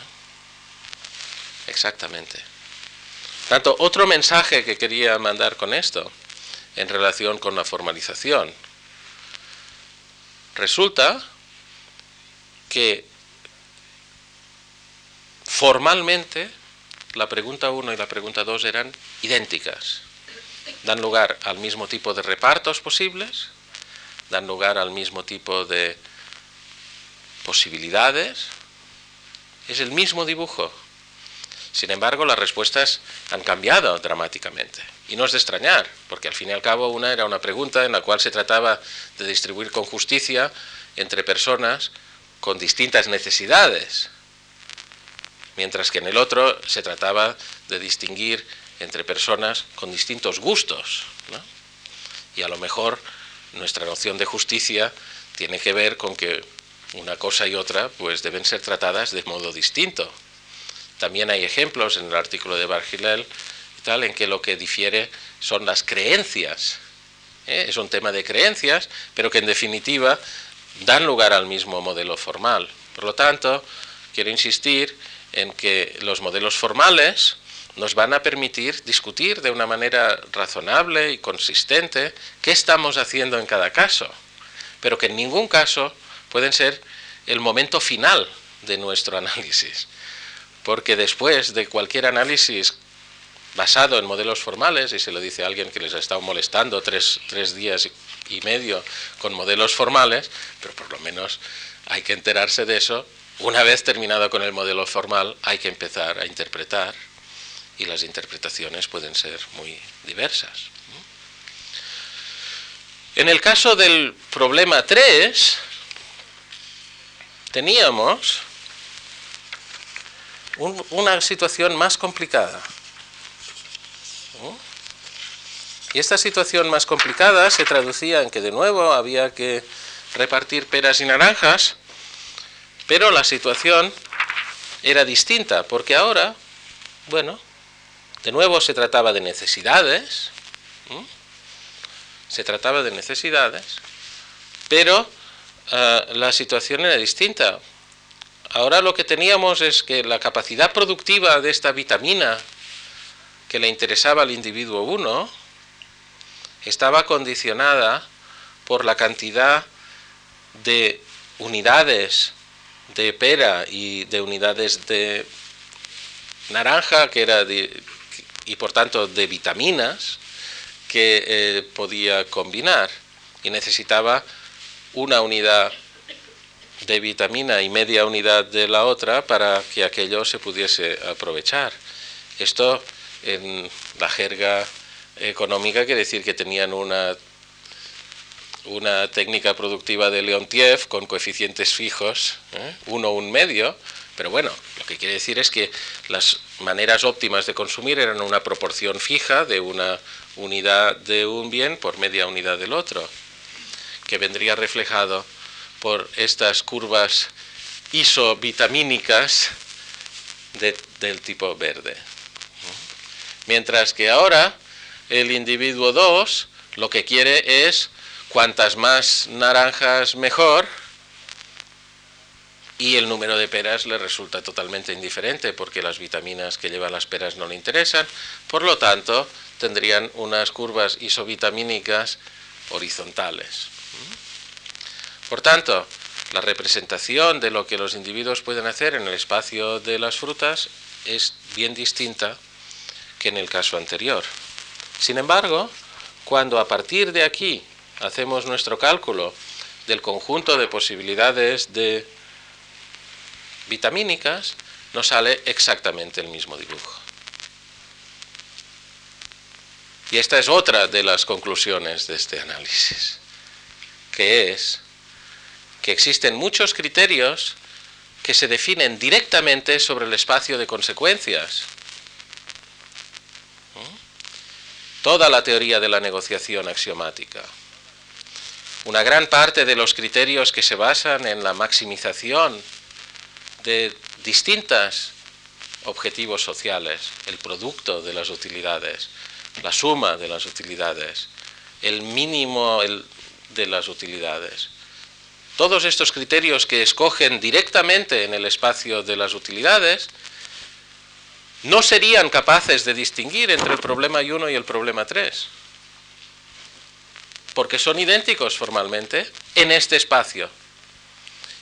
Exactamente. Tanto, otro mensaje que quería mandar con esto en relación con la formalización. Resulta que formalmente la pregunta 1 y la pregunta 2 eran idénticas. Dan lugar al mismo tipo de repartos posibles, dan lugar al mismo tipo de posibilidades. Es el mismo dibujo. Sin embargo, las respuestas han cambiado dramáticamente. Y no es de extrañar, porque al fin y al cabo una era una pregunta en la cual se trataba de distribuir con justicia entre personas con distintas necesidades, mientras que en el otro se trataba de distinguir entre personas con distintos gustos. Y a lo mejor nuestra noción de justicia tiene que ver con que una cosa y otra pues deben ser tratadas de modo distinto. También hay ejemplos en el artículo de Bargilel y tal en que lo que difiere son las creencias. ¿eh? Es un tema de creencias, pero que en definitiva dan lugar al mismo modelo formal. Por lo tanto, quiero insistir en que los modelos formales nos van a permitir discutir de una manera razonable y consistente qué estamos haciendo en cada caso, pero que en ningún caso pueden ser el momento final de nuestro análisis porque después de cualquier análisis basado en modelos formales, y se lo dice a alguien que les ha estado molestando tres, días y medio con modelos formales, pero por lo menos hay que enterarse de eso. Una vez terminado con el modelo formal, hay que empezar a interpretar, y las interpretaciones pueden ser muy diversas. En el caso del problema 3, teníamos una situación más complicada. Y esta situación más complicada se traducía en que de nuevo había que repartir peras y naranjas, pero la situación era distinta, porque ahora, bueno, de nuevo se trataba de necesidades, se trataba de necesidades, pero ah, la situación era distinta, Ahora lo que teníamos es que la capacidad productiva de esta vitamina que le interesaba al individuo 1 estaba condicionada por la cantidad de unidades de pera y de unidades de naranja que era y por tanto de vitaminas que eh, podía combinar. Y necesitaba una unidad de vitamina y media unidad de la otra para que aquello se pudiese aprovechar. Esto en la jerga económica quiere decir que tenían una, una técnica productiva de Leontiev con coeficientes fijos, ¿eh? uno un medio, pero bueno, lo que quiere decir es que las maneras óptimas de consumir eran una proporción fija de una unidad de un bien por media unidad del otro, que vendría reflejado por estas curvas isovitamínicas del tipo verde. Mientras que ahora el individuo 2 lo que quiere es cuantas más naranjas mejor y el número de peras le resulta totalmente indiferente porque las vitaminas que llevan las peras no le interesan, por lo tanto tendrían unas curvas isovitamínicas horizontales. Por tanto, la representación de lo que los individuos pueden hacer en el espacio de las frutas es bien distinta que en el caso anterior. Sin embargo, cuando a partir de aquí hacemos nuestro cálculo del conjunto de posibilidades de vitamínicas, nos sale exactamente el mismo dibujo. Y esta es otra de las conclusiones de este análisis, que es que existen muchos criterios que se definen directamente sobre el espacio de consecuencias. ¿Mm? Toda la teoría de la negociación axiomática. Una gran parte de los criterios que se basan en la maximización de distintos objetivos sociales, el producto de las utilidades, la suma de las utilidades, el mínimo de las utilidades. Todos estos criterios que escogen directamente en el espacio de las utilidades no serían capaces de distinguir entre el problema 1 y el problema 3, porque son idénticos formalmente en este espacio.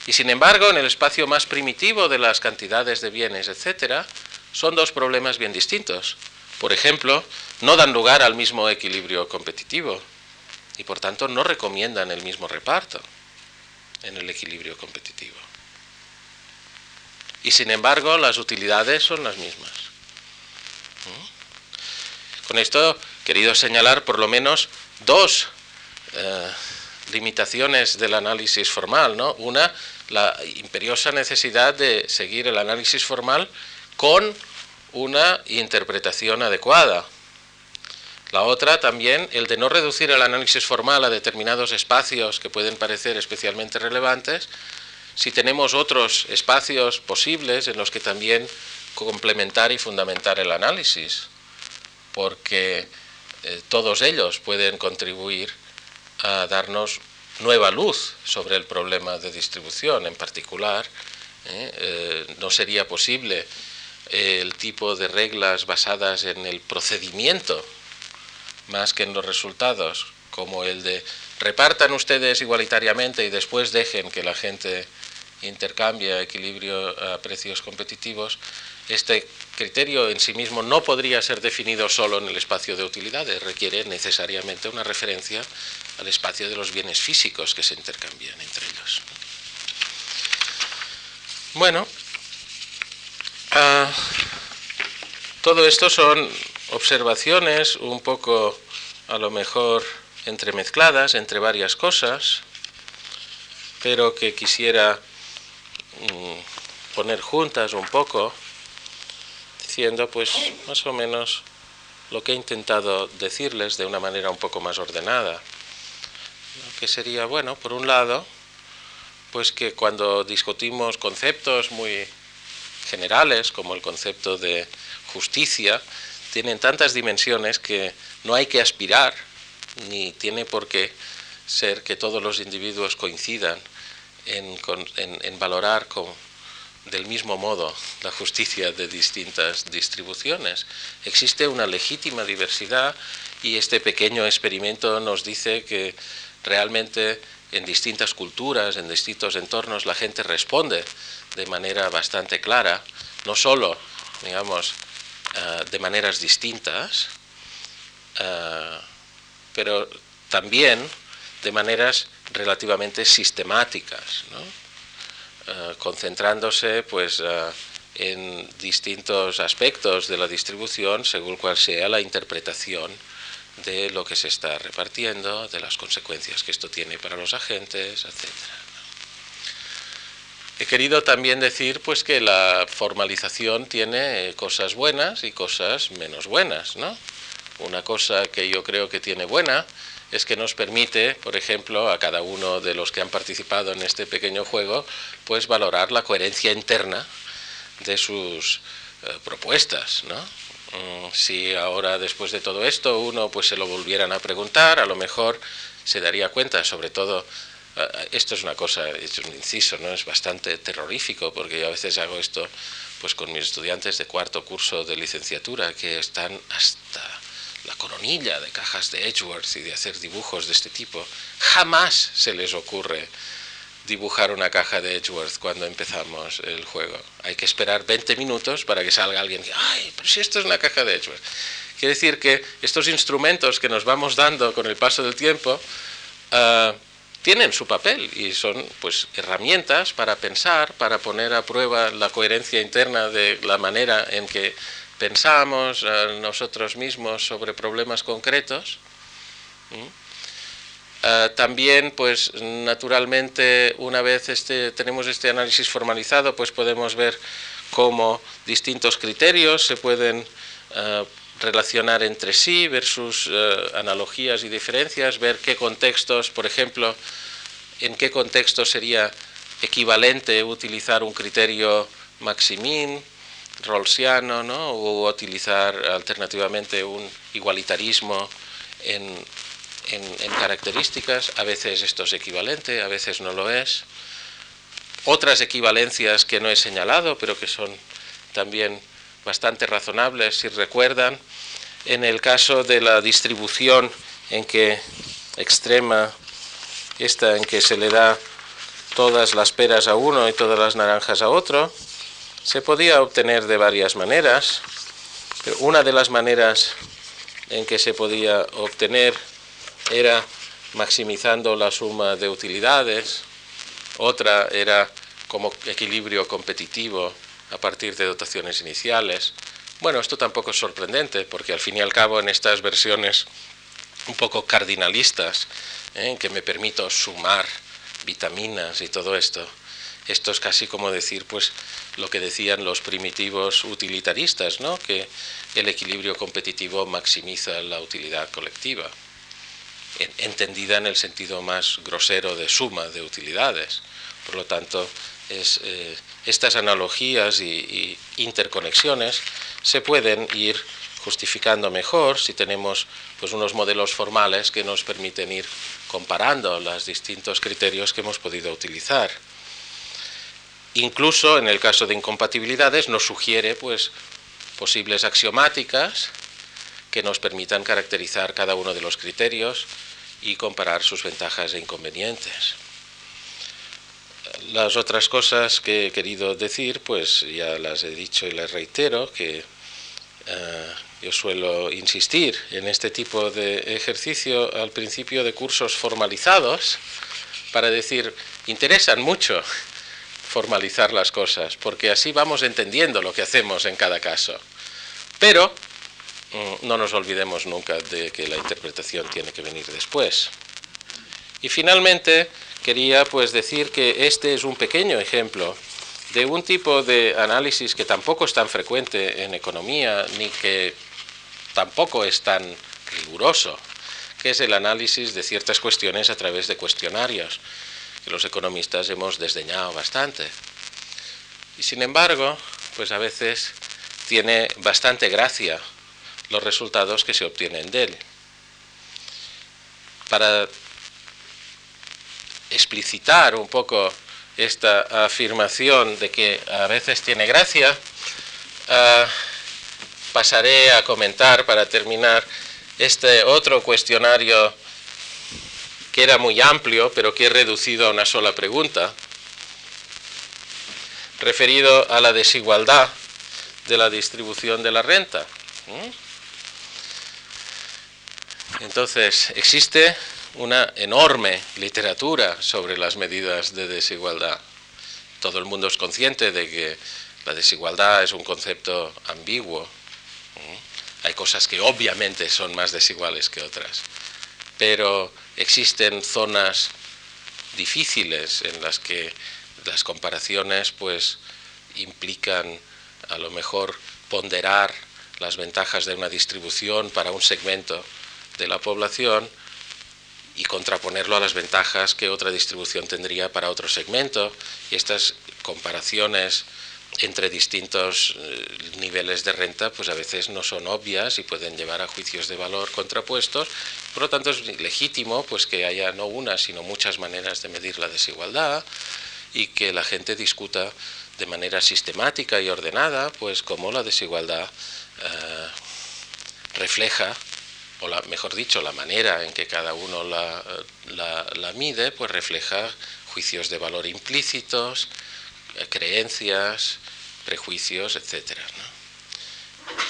Y sin embargo, en el espacio más primitivo de las cantidades de bienes, etc., son dos problemas bien distintos. Por ejemplo, no dan lugar al mismo equilibrio competitivo y por tanto no recomiendan el mismo reparto en el equilibrio competitivo. Y sin embargo, las utilidades son las mismas. ¿Mm? Con esto querido señalar por lo menos dos eh, limitaciones del análisis formal. ¿no? Una, la imperiosa necesidad de seguir el análisis formal con una interpretación adecuada. La otra también, el de no reducir el análisis formal a determinados espacios que pueden parecer especialmente relevantes, si tenemos otros espacios posibles en los que también complementar y fundamentar el análisis, porque eh, todos ellos pueden contribuir a darnos nueva luz sobre el problema de distribución. En particular, ¿eh? Eh, no sería posible el tipo de reglas basadas en el procedimiento más que en los resultados, como el de repartan ustedes igualitariamente y después dejen que la gente intercambie equilibrio a precios competitivos, este criterio en sí mismo no podría ser definido solo en el espacio de utilidades, requiere necesariamente una referencia al espacio de los bienes físicos que se intercambian entre ellos. Bueno, ah, todo esto son observaciones un poco a lo mejor entremezcladas entre varias cosas, pero que quisiera mm, poner juntas un poco, diciendo pues más o menos lo que he intentado decirles de una manera un poco más ordenada, que sería, bueno, por un lado, pues que cuando discutimos conceptos muy generales, como el concepto de justicia, tienen tantas dimensiones que no hay que aspirar, ni tiene por qué ser que todos los individuos coincidan en, valorar del mismo modo la justicia de distintas distribuciones. Existe una legítima diversidad y este pequeño experimento nos dice que realmente en distintas culturas, en distintos entornos, la gente responde de manera bastante clara, no solo, digamos, eh, de maneras distintas, eh, pero también de maneras relativamente sistemáticas, eh, concentrándose pues, en distintos aspectos de la distribución según cual sea la interpretación de lo que se está repartiendo, de las consecuencias que esto tiene para los agentes, etcétera. He querido también decir pues que la formalización tiene cosas buenas y cosas menos buenas, ¿no? Una cosa que yo creo que tiene buena es que nos permite, por ejemplo, a cada uno de los que han participado en este pequeño juego, pues valorar la coherencia interna de sus eh, propuestas, ¿no? Mm, si ahora después de todo esto uno pues se lo volvieran a preguntar, a lo mejor se daría cuenta, sobre todo eh, esto es una cosa, es un inciso, ¿no? Es bastante terrorífico porque yo a veces hago esto pues con mis estudiantes de cuarto curso de licenciatura que están hasta la coronilla de cajas de Edgeworth y de hacer dibujos de este tipo. Jamás se les ocurre dibujar una caja de Edgeworth cuando empezamos el juego. Hay que esperar 20 minutos para que salga alguien y ay, pero si esto es una caja de Edgeworth. Quiere decir que estos instrumentos que nos vamos dando con el paso del tiempo uh, tienen su papel y son pues herramientas para pensar, para poner a prueba la coherencia interna de la manera en que pensamos nosotros mismos sobre problemas concretos. Ah, también, pues naturalmente, una vez este, tenemos este análisis formalizado, pues podemos ver cómo distintos criterios se pueden ah, relacionar entre sí, ver sus ah, analogías y diferencias, ver qué contextos, por ejemplo, en qué contexto sería equivalente utilizar un criterio maximin, rolsiano, ¿no? o utilizar alternativamente un igualitarismo en, en, características, a veces esto es equivalente, a veces no lo es. Otras equivalencias que no he señalado, pero que son también bastante razonables, si recuerdan, en el caso de la distribución en que extrema, esta en que se le da todas las peras a uno y todas las naranjas a otro, se podía obtener de varias maneras, pero una de las maneras en que se podía obtener era maximizando la suma de utilidades, otra era como equilibrio competitivo a partir de dotaciones iniciales. Bueno, esto tampoco es sorprendente, porque al fin y al cabo en estas versiones un poco cardinalistas, ¿eh? en que me permito sumar vitaminas y todo esto, esto es casi como decir pues lo que decían los primitivos utilitaristas, ¿no? que el equilibrio competitivo maximiza la utilidad colectiva entendida en el sentido más grosero de suma de utilidades. Por lo tanto, eh, estas analogías y, interconexiones se pueden ir justificando mejor si tenemos pues, unos modelos formales que nos permiten ir comparando los distintos criterios que hemos podido utilizar. Incluso en el caso de incompatibilidades nos sugiere pues, posibles axiomáticas que nos permitan caracterizar cada uno de los criterios y comparar sus ventajas e inconvenientes. Las otras cosas que he querido decir, pues ya las he dicho y las reitero, que eh, yo suelo insistir en este tipo de ejercicio al principio de cursos formalizados para decir, interesan mucho formalizar las cosas, porque así vamos entendiendo lo que hacemos en cada caso. Pero Mm, no nos olvidemos nunca de que la interpretación tiene que venir después. Y finalmente quería pues decir que este es un pequeño ejemplo de un tipo de análisis que tampoco es tan frecuente en economía ni que tampoco es tan riguroso, que es el análisis de ciertas cuestiones a través de cuestionarios, que los economistas hemos desdeñado bastante. Y sin embargo, pues a veces tiene bastante gracia los resultados que se obtienen de él. Para explicitar un poco esta afirmación de que a veces tiene gracia, ah, pasaré a comentar para terminar este otro cuestionario que era muy amplio, pero que he reducido a una sola pregunta, referido a la desigualdad de la distribución de la renta. Entonces, existe una enorme literatura sobre las medidas de desigualdad. Todo el mundo es consciente de que la desigualdad es un concepto ambiguo. Hay cosas que obviamente son más desiguales que otras, pero existen zonas difíciles en las que las comparaciones pues implican a lo mejor ponderar las ventajas de una distribución para un segmento de la población y contraponerlo a las ventajas que otra distribución tendría para otro segmento. Y estas comparaciones entre distintos eh, niveles de renta, pues a veces no son obvias y pueden llevar a juicios de valor contrapuestos. Por lo tanto, es legítimo pues, que haya no una, sino muchas maneras de medir la desigualdad y que la gente discuta de manera sistemática y ordenada, pues cómo la desigualdad eh, refleja o la, mejor dicho, la manera en que cada uno la, mide, pues refleja juicios de valor implícitos, eh, creencias, prejuicios, etc.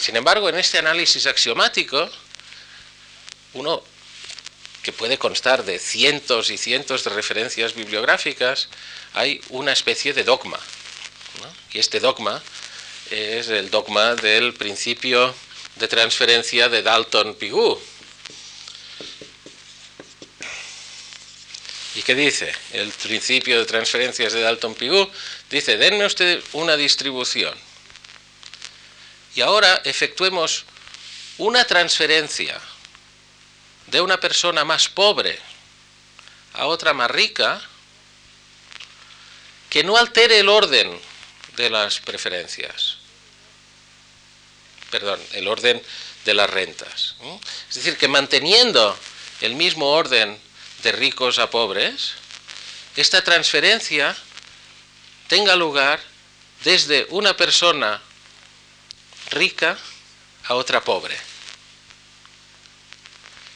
Sin embargo, en este análisis axiomático, uno que puede constar de cientos y cientos de referencias bibliográficas, hay una especie de dogma. Y este dogma es el dogma del principio de transferencia de Dalton-Pigou. ¿Y qué dice? El principio de transferencias de Dalton-Pigou dice, denme usted una distribución. Y ahora efectuemos una transferencia de una persona más pobre a otra más rica que no altere el orden de las preferencias. Perdón, el orden de las rentas. Es decir, que manteniendo el mismo orden de ricos a pobres, esta transferencia tenga lugar desde una persona rica a otra pobre.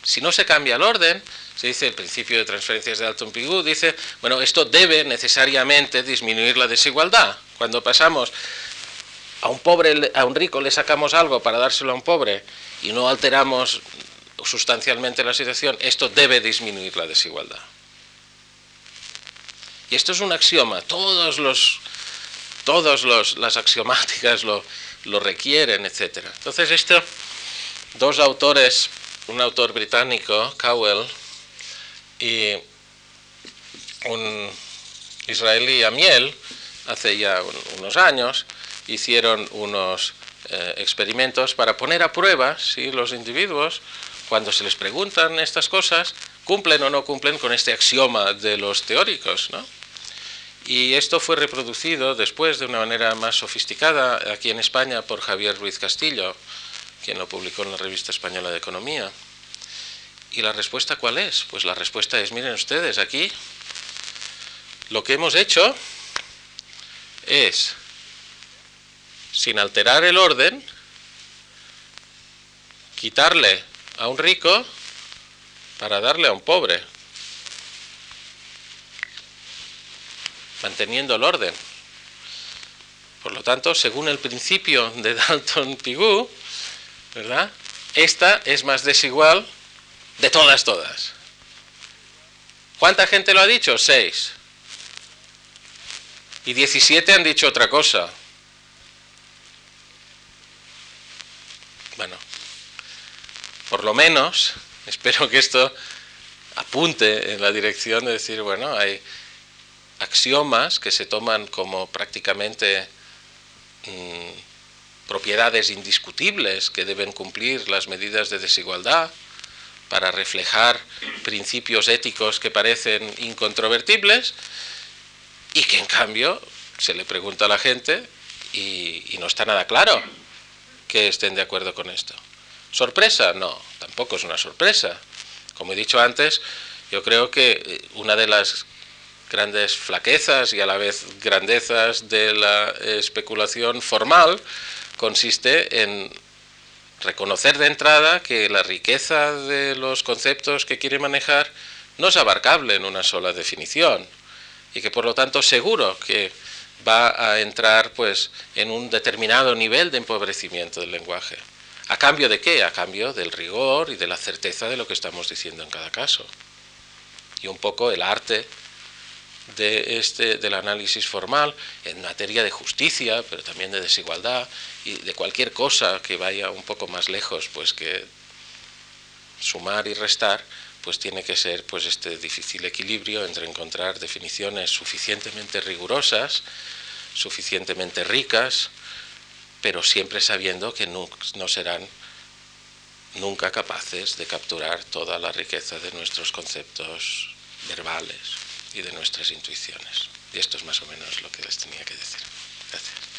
Si no se cambia el orden, se dice el principio de transferencias de Alton Pigou, dice, bueno, esto debe necesariamente disminuir la desigualdad. Cuando pasamos a un pobre, a un rico le sacamos algo para dárselo a un pobre y no alteramos sustancialmente la situación, esto debe disminuir la desigualdad. Y esto es un axioma, todos los, todos los, las axiomáticas lo, lo requieren, etc. Entonces esto, dos autores, un autor británico, Cowell, y un israelí, Amiel, hace ya unos años, hicieron unos eh, experimentos para poner a prueba si los individuos cuando se les preguntan estas cosas, cumplen o no cumplen con este axioma de los teóricos. ¿no? Y esto fue reproducido después de una manera más sofisticada aquí en España por Javier Ruiz Castillo, quien lo publicó en la Revista Española de Economía. ¿Y la respuesta cuál es? Pues la respuesta es, miren ustedes, aquí lo que hemos hecho es, sin alterar el orden, quitarle a un rico para darle a un pobre, manteniendo el orden. Por lo tanto, según el principio de Dalton-Pigou, ¿verdad? Esta es más desigual de todas, todas. ¿Cuánta gente lo ha dicho? Seis. Y 17 han dicho otra cosa. Bueno, por lo menos, espero que esto apunte en la dirección de decir, bueno, hay axiomas que se toman como prácticamente mm, propiedades indiscutibles que deben cumplir las medidas de desigualdad para reflejar principios éticos que parecen incontrovertibles y que en cambio se le pregunta a la gente y no está nada claro que estén de acuerdo con esto. ¿Sorpresa? No, tampoco es una sorpresa. Como he dicho antes, yo creo que eh, una de las grandes flaquezas y a la vez grandezas de la especulación formal consiste en reconocer de entrada que la riqueza de los conceptos que quiere manejar no es abarcable en una sola definición y que por lo tanto seguro que va a entrar pues en un determinado nivel de empobrecimiento del lenguaje. ¿A cambio de qué? A cambio del rigor y de la certeza de lo que estamos diciendo en cada caso. Y un poco el arte de este, del análisis formal en materia de justicia, pero también de desigualdad y de cualquier cosa que vaya un poco más lejos, pues que sumar y restar, pues tiene que ser pues este difícil equilibrio entre encontrar definiciones suficientemente rigurosas, suficientemente ricas, pero siempre sabiendo que no, serán nunca capaces de capturar toda la riqueza de nuestros conceptos verbales y de nuestras intuiciones. Y esto es más o menos lo que les tenía que decir. Gracias.